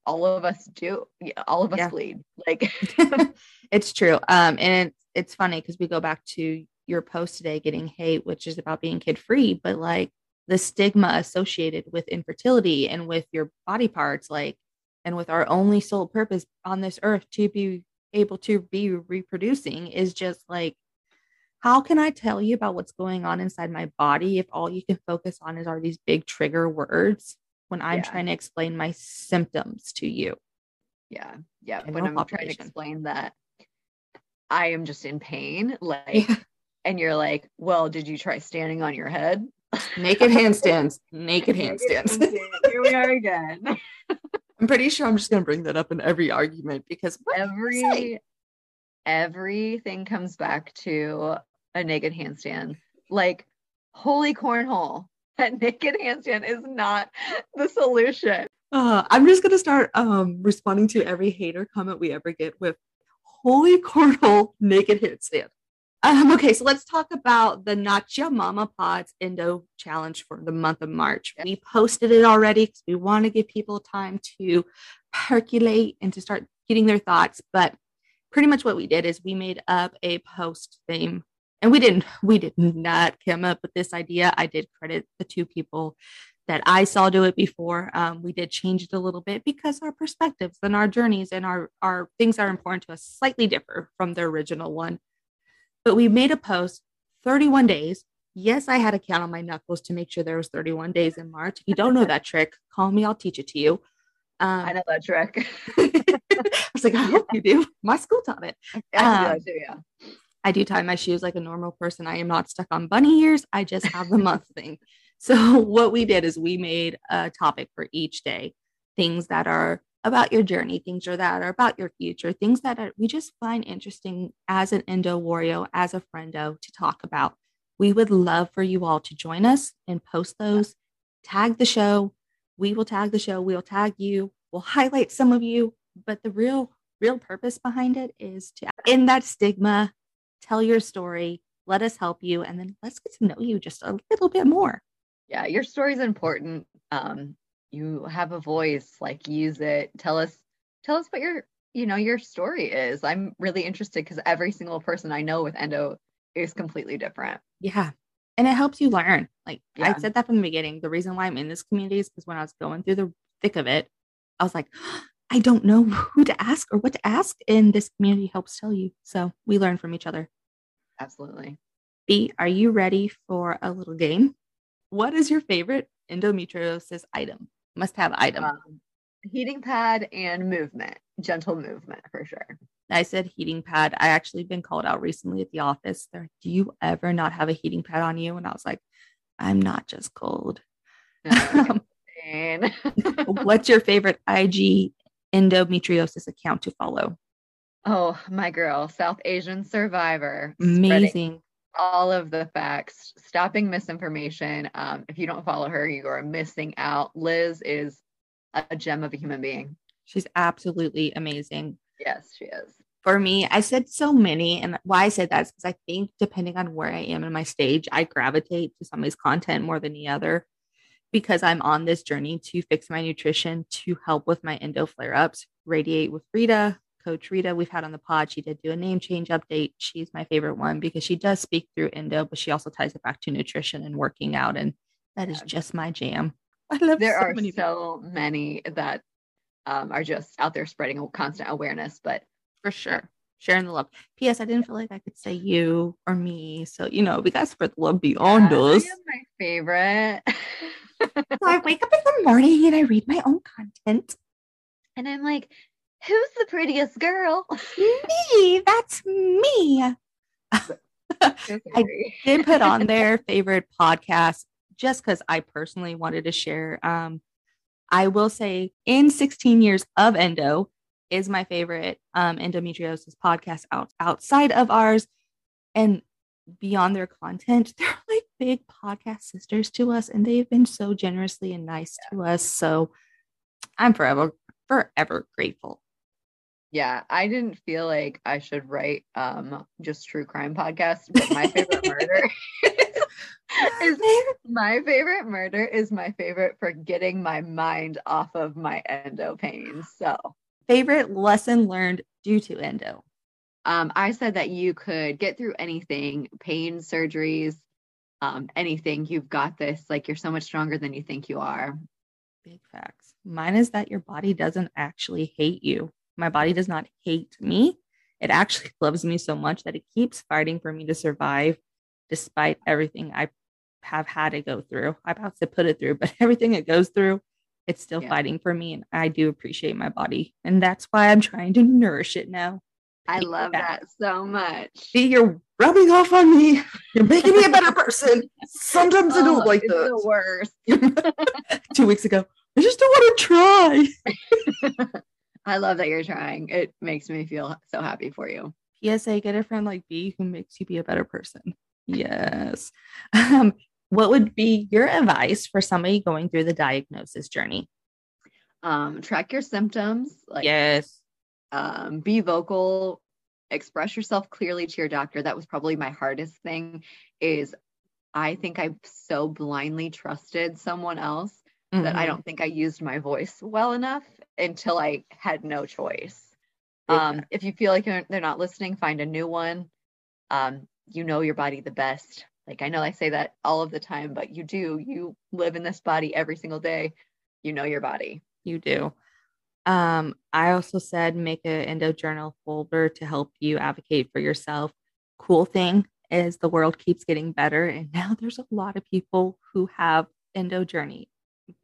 all of us do. Yeah, All of us yeah. bleed. Like it's true. Um, and it's it's funny because we go back to your post today, getting hate, which is about being kid free, but like the stigma associated with infertility and with your body parts, like, and with our only sole purpose on this earth to be able to be reproducing is just like how can I tell you about what's going on inside my body if all you can focus on is are these big trigger words when I'm yeah. trying to explain my symptoms to you? Yeah. Yeah. when I'm population. trying to explain that I am just in pain, like, yeah. and you're like, well, did you try standing on your head? Naked handstands, naked handstands. Here we are again. I'm pretty sure I'm just going to bring that up in every argument because every everything comes back to a naked handstand. Like, holy cornhole, that naked handstand is not the solution. Uh, I'm just gonna start um, responding to every hater comment we ever get with "Holy cornhole, naked handstand." Um, okay, so let's talk about the Nacha Mama Pods Endo Challenge for the month of March. We posted it already because we want to give people time to percolate and to start getting their thoughts. But pretty much what we did is we made up a post theme, and we didn't we did not come up with this idea. I did credit the two people that I saw do it before. Um, we did change it a little bit because our perspectives and our journeys and our our things that are important to us slightly differ from the original one. But we made a post 31 days. Yes, I had to count on my knuckles to make sure there was 31 days in March. If you don't know that trick, call me, I'll teach it to you. Um, I know that trick. I was like, I hope you do. My school taught it. I um, do, yeah. I do tie my shoes like a normal person. I am not stuck on bunny ears. I just have the month thing. So what we did is we made a topic for each day, things that are about your journey, things that are about your future, things that are, we just find interesting as an endo warrior, as a friendo to talk about. We would love for you all to join us and post those, tag the show. We will tag the show. We'll tag you. We'll highlight some of you. But the real, real purpose behind it is to end that stigma, tell your story, let us help you, and then let's get to know you just a little bit more. Yeah, your story is important. Um, you have a voice, like use it. Tell us, tell us what your, you know, your story is. I'm really interested because every single person I know with endo is completely different. Yeah. And it helps you learn. Like Yeah. I said that from the beginning. The reason why I'm in this community is because when I was going through the thick of it, I was like, I don't know who to ask or what to ask. And this community helps tell you. So we learn from each other. Absolutely. B, are you ready for a little game? What is your favorite endometriosis item? Must have item. Um, heating pad and movement, gentle movement for sure. I said heating pad. I actually been called out recently at the office. They're, like, do you ever not have a heating pad on you? And I was like, I'm not just cold. No. What's your favorite IG endometriosis account to follow? oh, my girl, South Asian survivor. Amazing. all of the facts, stopping misinformation. Um, if you don't follow her, you are missing out. Liz is a gem of a human being. She's absolutely amazing. Yes, she is. For me, I said so many. And why I said that is because I think depending on where I am in my stage, I gravitate to somebody's content more than the other because I'm on this journey to fix my nutrition to help with my endo flare ups. Radiate with Rita, Coach Rita, we've had on the pod. She did do a name change update. She's my favorite one because she does speak through endo, but she also ties it back to nutrition and working out. And that is just my jam. I love There so are many so many that um, are just out there spreading a constant awareness, but for sure. Sharing the love. P.S. I didn't feel like I could say you or me. So, you know, we got to spread the love beyond yeah, us. my favorite. So I wake up in the morning and I read my own content. and I'm like, who's the prettiest girl? Me, that's me. I did put on their favorite podcast just because I personally wanted to share. Um, I will say, in 16 years of endo, is my favorite um, endometriosis podcast out, outside of ours and beyond their content. They're like big podcast sisters to us, and they've been so generously and nice to us. So I'm forever, forever grateful. Yeah, I didn't feel like I should write um just true crime podcasts, but my favorite murder is my favorite murder is my favorite for getting my mind off of my endo pain. So favorite lesson learned due to endo. Um I said that you could get through anything, pain, surgeries, um, anything. You've got this. Like you're so much stronger than you think you are. Big facts. Mine is that your body doesn't actually hate you. My body does not hate me. It actually loves me so much that it keeps fighting for me to survive despite everything I have had to go through. I'm about to put it through, but everything it goes through, it's still Yeah. fighting for me. And I do appreciate my body. And that's why I'm trying to nourish it now. I love back. that so much. See, you're rubbing off on me. You're making me a better person. Sometimes I Oh, don't like it's that. the worst. Two weeks ago, I just don't want to try. I love that you're trying. It makes me feel so happy for you. PSA, get a friend like B who makes you be a better person. Yes. Um, what would be your advice for somebody going through the diagnosis journey? Um, track your symptoms, like yes. Um, be vocal, express yourself clearly to your doctor. That was probably my hardest thing. Is I think I so blindly trusted someone else that I Mhm. don't think I used my voice well enough until I had no choice. Big Um, if you feel like you're- they're not listening, find a new one. Um, you know your body the best. Like I know I say that all of the time, but you do. You live in this body every single day. You know your body. You do. Um, I also said make an endo journal folder to help you advocate for yourself. Cool thing is the world keeps getting better, and now there's a lot of people who have endo journey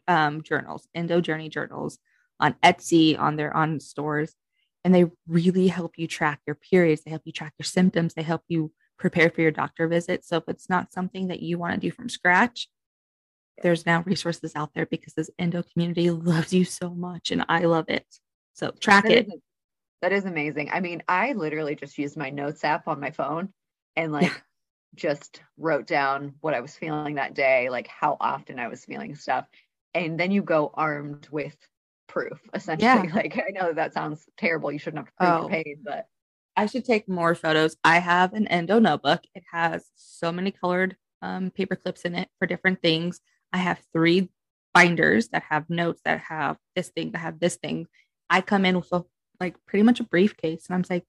um, journals, endo journey journals on Etsy, on their on stores, and they really help you track your periods. They help you track your symptoms. They help you prepare for your doctor visit. So if it's not something that you want to do from scratch, there's now resources out there because this endo community loves you so much and I love it. So track That it. is- that is amazing. I mean, I literally just used my notes app on my phone and like just wrote down what I was feeling that day, like how often I was feeling stuff. And then you go armed with proof, essentially. Yeah. Like I know that, that sounds terrible. You shouldn't have to prove Oh. your pain, but I should take more photos. I have an endo notebook. It has so many colored um, paper clips in it for different things. I have three binders that have notes that have this thing, that have this thing. I come in with a like pretty much a briefcase, and I'm like,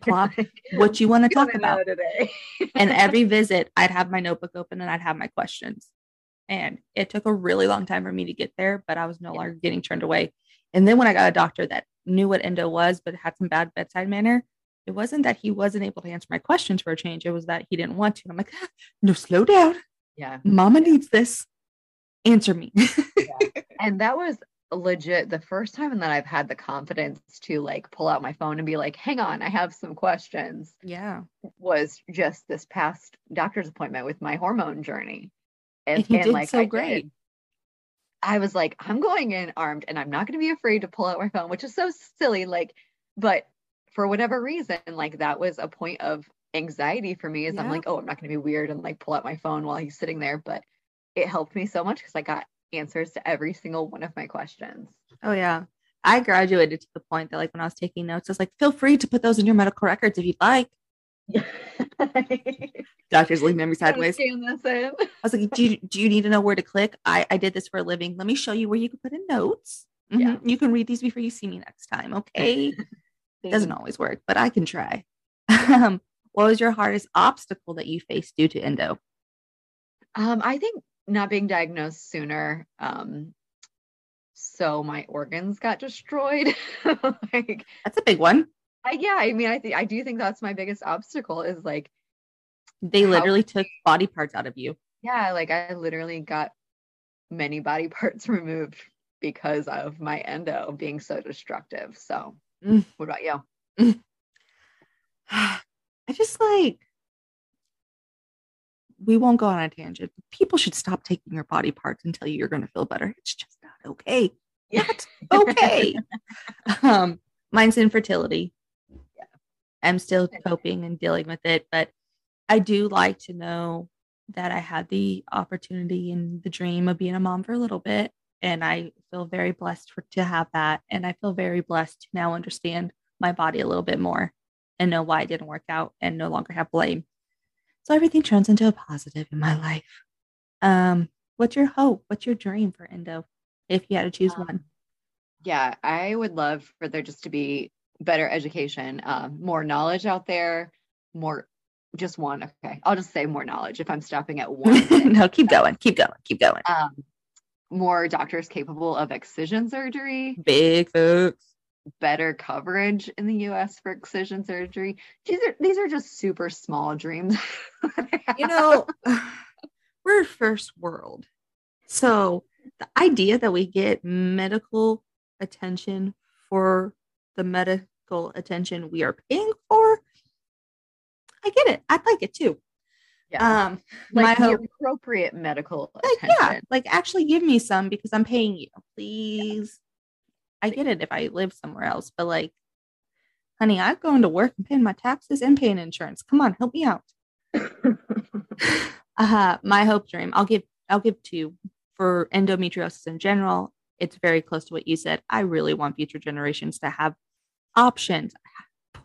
plop, what you want to talk about today? and every visit, I'd have my notebook open and I'd have my questions. And it took a really long time for me to get there, but I was no longer getting turned away. And then when I got a doctor that knew what endo was, but had some bad bedside manner, it wasn't that he wasn't able to answer my questions for a change. It was that he didn't want to. I'm like, ah, no, slow down. yeah. Mama needs this. Answer me. And that was legit the first time that I've had the confidence to like pull out my phone and be like, hang on, I have some questions. yeah. Was just this past doctor's appointment with my hormone journey. And you did so great. did. I was like, I'm going in armed and I'm not going to be afraid to pull out my phone, which is so silly. Like, but for whatever reason, like that was a point of anxiety for me. Is I'm like, oh, I'm not going to be weird and like pull out my phone while he's sitting there. But it helped me so much because I got answers to every single one of my questions. Oh yeah. I graduated to the point that like when I was taking notes, I was like, feel free to put those in your medical records if you'd like. Doctors looking at me sideways. Scan this in. I was like, do you, do you need to know where to click? I, I did this for a living. Let me show you where you can put in notes. Mhm. Yeah. You can read these before you see me next time. Okay. Doesn't always work, but I can try. um, what was your hardest obstacle that you faced due to endo? Um, I think not being diagnosed sooner. Um, so my organs got destroyed. like, That's a big one. I, yeah, I mean, I think I do think that's my biggest obstacle is like, They How- literally took body parts out of you. yeah, like I literally got many body parts removed because of my endo being so destructive. So, Mm. what about you? I just like we won't go on a tangent. People should stop taking your body parts and tell you you're going to feel better. It's just not okay. Not okay. um, mine's infertility. Yeah. I'm still coping and dealing with it, but I do like to know that I had the opportunity and the dream of being a mom for a little bit. And I feel very blessed for, to have that. And I feel very blessed to now understand my body a little bit more and know why it didn't work out and no longer have blame. So everything turns into a positive in my life. Um, what's your hope? What's your dream for endo if you had to choose Um, one? Yeah, I would love for there just to be better education, um, more knowledge out there, more just one. Okay, I'll just say more knowledge if I'm stopping at one. no, keep going, keep going, keep going. um, more doctors capable of excision surgery, Big folks. Better coverage in the U.S. for excision surgery. These are these are just super small dreams. You know, we're first world. So the idea that we get medical attention for the medical attention we are paying for, I get it. I'd like it too. yeah, Um, like my appropriate medical like, attention. yeah, like actually give me some because I'm paying you, please. I get it if I live somewhere else, but like, honey, I'm going to work and paying my taxes and paying insurance. Come on, help me out. uh, my hope dream. I'll give. I'll give two for endometriosis in general. It's very close to what you said. I really want future generations to have options.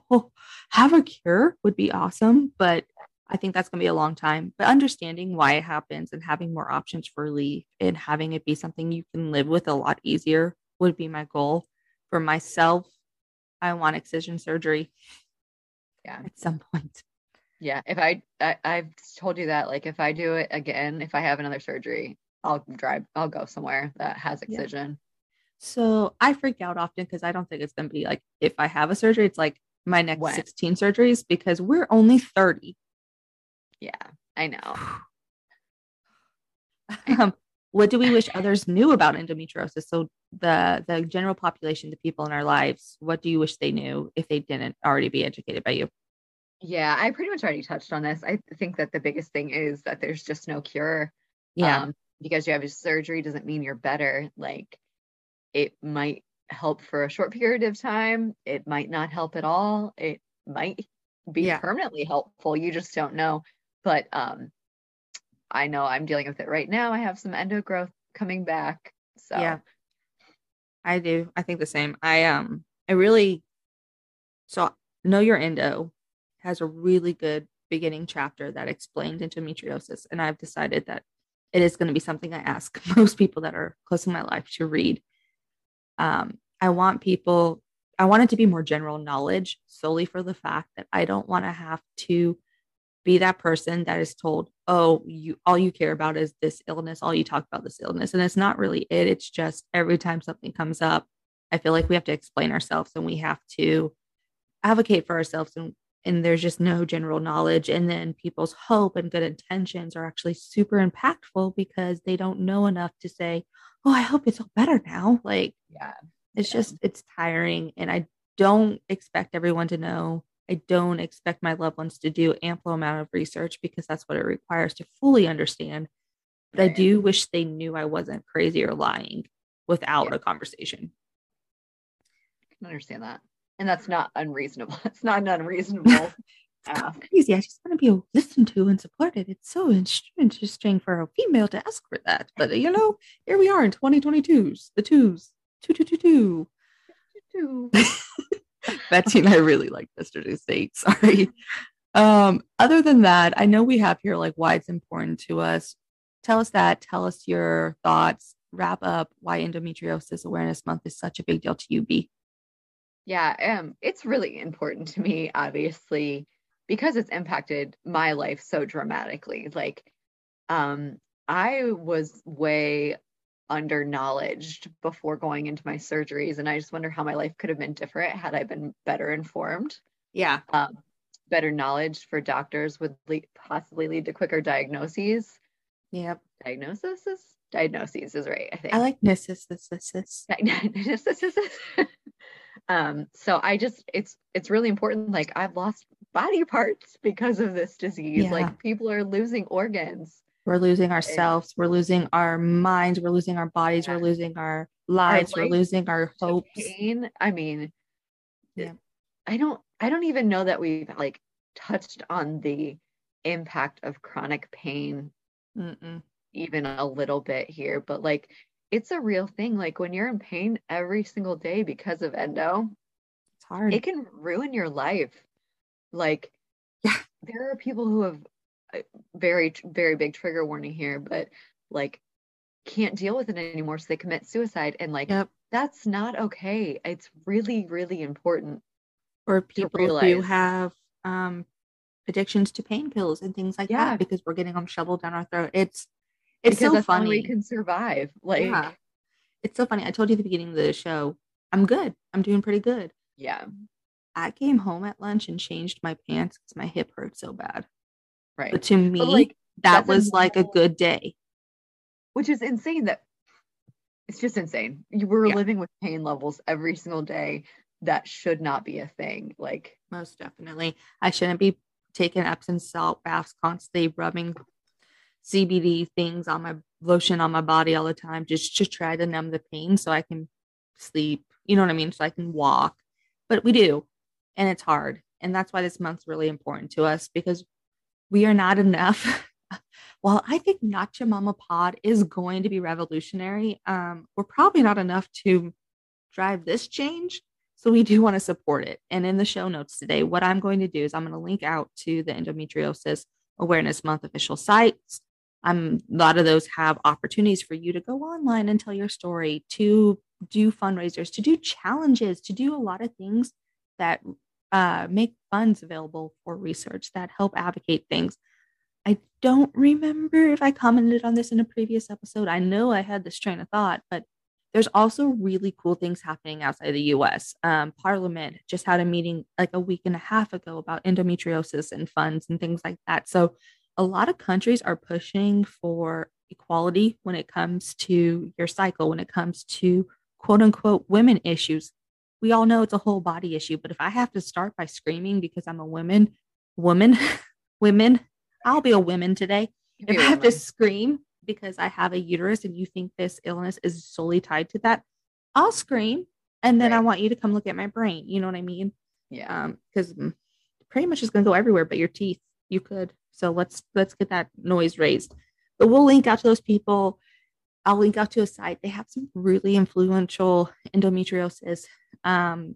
Oh, Have a cure would be awesome, but I think that's going to be a long time. But understanding why it happens and having more options for relief and having it be something you can live with a lot easier would be my goal. For myself, I want excision surgery. Yeah. At some point. Yeah, if I, I I've told you that like if I do it again, if I have another surgery, I'll drive. I'll go somewhere that has Yeah. excision. So I freak out often because I don't think it's going to be like if I have a surgery, it's like my next When? 16 surgeries because we're only 30. Yeah, I know. um, what do we wish others knew about endometriosis? So the the general population, the people in our lives, what do you wish they knew if they didn't already be educated by you? Yeah, I pretty much already touched on this. I think that the biggest thing is that there's just no cure. Yeah, Um, because you have a surgery doesn't mean you're better. Like it might help for a short period of time. It might not help at all. It might be Yeah. permanently helpful. You just don't know. But um I know I'm dealing with it right now. I have some endo growth coming back. So Yeah. I do. I think the same. I um I really so Know Your Endo has a really good beginning chapter that explained endometriosis. And I've decided that it is going to be something I ask most people that are close in my life to read. Um, I want people, I want it to be more general knowledge solely for the fact that I don't want to have to be that person that is told, oh, you all you care about is this illness, all you talk about this illness. And it's not really it. It's just every time something comes up, I feel like we have to explain ourselves and we have to advocate for ourselves and and there's just no general knowledge and then people's hope and good intentions are actually super impactful because they don't know enough to say oh i hope it's all better now like yeah it's yeah. just it's tiring and i don't expect everyone to know i don't expect my loved ones to do ample amount of research because that's what it requires to fully understand but i do wish they knew i wasn't crazy or lying without yeah. a conversation i can understand that and that's not unreasonable. It's not an unreasonable. it's crazy. I just want to be listened to and supported. It's so interesting for a female to ask for that. But you know, here we are in 2022s, the twos, two, two, two, two. two. Betsy and I really like yesterday state. Sorry. Um, other than that, I know we have here like why it's important to us. Tell us that. Tell us your thoughts. Wrap up why endometriosis awareness month is such a big deal to you, B. Yeah, um, it's really important to me, obviously, because it's impacted my life so dramatically. Like, um, I was way under knowledged before going into my surgeries, and I just wonder how my life could have been different had I been better informed. Yeah. Um, better knowledge for doctors would le- possibly lead to quicker diagnoses. Yep. Diagnosis is diagnoses is right. I think. I like nisis. Um, so I just it's it's really important. Like I've lost body parts because of this disease. Yeah. Like people are losing organs. We're losing ourselves. We're losing our minds. We're losing our bodies. Yeah. We're losing our lives. Our we're losing our hopes. Pain. I mean, yeah. I don't. I don't even know that we've like touched on the impact of chronic pain Mm-mm. even a little bit here. But like it's a real thing. Like when you're in pain every single day because of endo, it's hard. It can ruin your life. Like, yeah, there are people who have very, very big trigger warning here, but like can't deal with it anymore. So they commit suicide. And like, yep. that's not okay. It's really, really important. Or people who have um, addictions to pain pills and things like yeah. that because we're getting them shoveled down our throat. It's it's because so funny. we can survive. Like, yeah. it's so funny. I told you at the beginning of the show, I'm good. I'm doing pretty good. Yeah. I came home at lunch and changed my pants because my hip hurt so bad. Right. But to me, but like, that was like a good day. Which is insane that it's just insane. You were yeah. living with pain levels every single day. That should not be a thing. Like most definitely. I shouldn't be taking Epsom salt baths constantly rubbing CBD things on my lotion on my body all the time just to try to numb the pain so I can sleep. You know what I mean? So I can walk. But we do. And it's hard. And that's why this month's really important to us because we are not enough. While I think Nacha Mama Pod is going to be revolutionary, um, we're probably not enough to drive this change. So we do want to support it. And in the show notes today, what I'm going to do is I'm going to link out to the Endometriosis Awareness Month official sites um, a lot of those have opportunities for you to go online and tell your story, to do fundraisers, to do challenges, to do a lot of things that uh, make funds available for research that help advocate things. I don't remember if I commented on this in a previous episode. I know I had this train of thought, but there's also really cool things happening outside the US. Um, Parliament just had a meeting like a week and a half ago about endometriosis and funds and things like that. So a lot of countries are pushing for equality when it comes to your cycle, when it comes to quote unquote women issues. We all know it's a whole body issue, but if I have to start by screaming because I'm a woman, woman, women, I'll be a woman today. If I have to scream because I have a uterus and you think this illness is solely tied to that, I'll scream. And then right. I want you to come look at my brain. You know what I mean? Yeah. Um, because pretty much it's gonna go everywhere but your teeth. You could. So let's let's get that noise raised. But we'll link out to those people. I'll link out to a site. They have some really influential endometriosis um,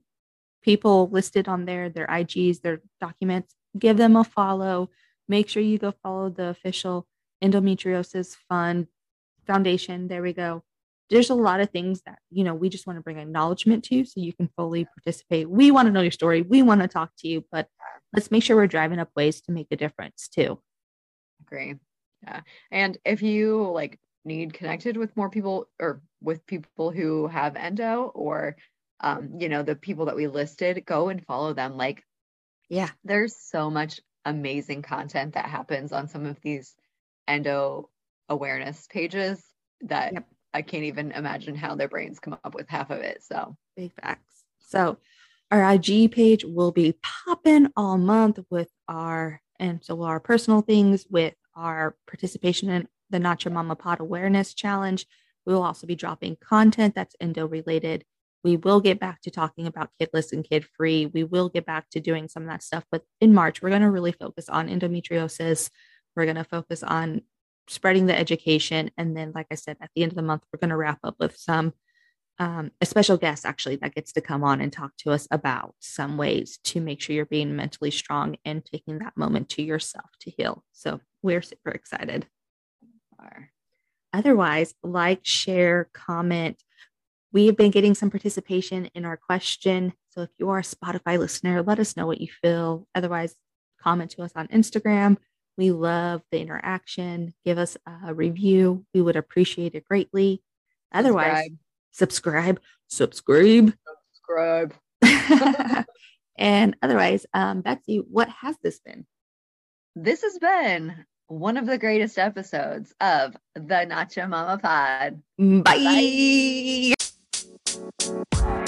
people listed on there, their IGs, their documents, give them a follow. Make sure you go follow the official endometriosis fund foundation. There we go. There's a lot of things that, you know, we just want to bring acknowledgement to so you can fully participate. We want to know your story. We want to talk to you, but let's make sure we're driving up ways to make a difference too. Agree. Yeah. And if you like need connected with more people or with people who have endo or um, you know, the people that we listed, go and follow them. Like, yeah, there's so much amazing content that happens on some of these endo awareness pages that yep. I can't even imagine how their brains come up with half of it. So big facts. So our IG page will be popping all month with our and so our personal things with our participation in the Not Your Mama Pod Awareness Challenge. We will also be dropping content that's endo related. We will get back to talking about kidless and kid free. We will get back to doing some of that stuff. But in March, we're going to really focus on endometriosis. We're going to focus on spreading the education. And then, like I said, at the end of the month, we're going to wrap up with some um, a special guest actually that gets to come on and talk to us about some ways to make sure you're being mentally strong and taking that moment to yourself to heal. So we're super excited. Otherwise, like, share, comment. We have been getting some participation in our question. So if you are a Spotify listener, let us know what you feel. Otherwise, comment to us on Instagram. We love the interaction. Give us a review. We would appreciate it greatly. Otherwise, subscribe, subscribe, subscribe. and otherwise, um, Betsy, what has this been? This has been one of the greatest episodes of the Nacho Mama Pod. Bye. Bye. Bye.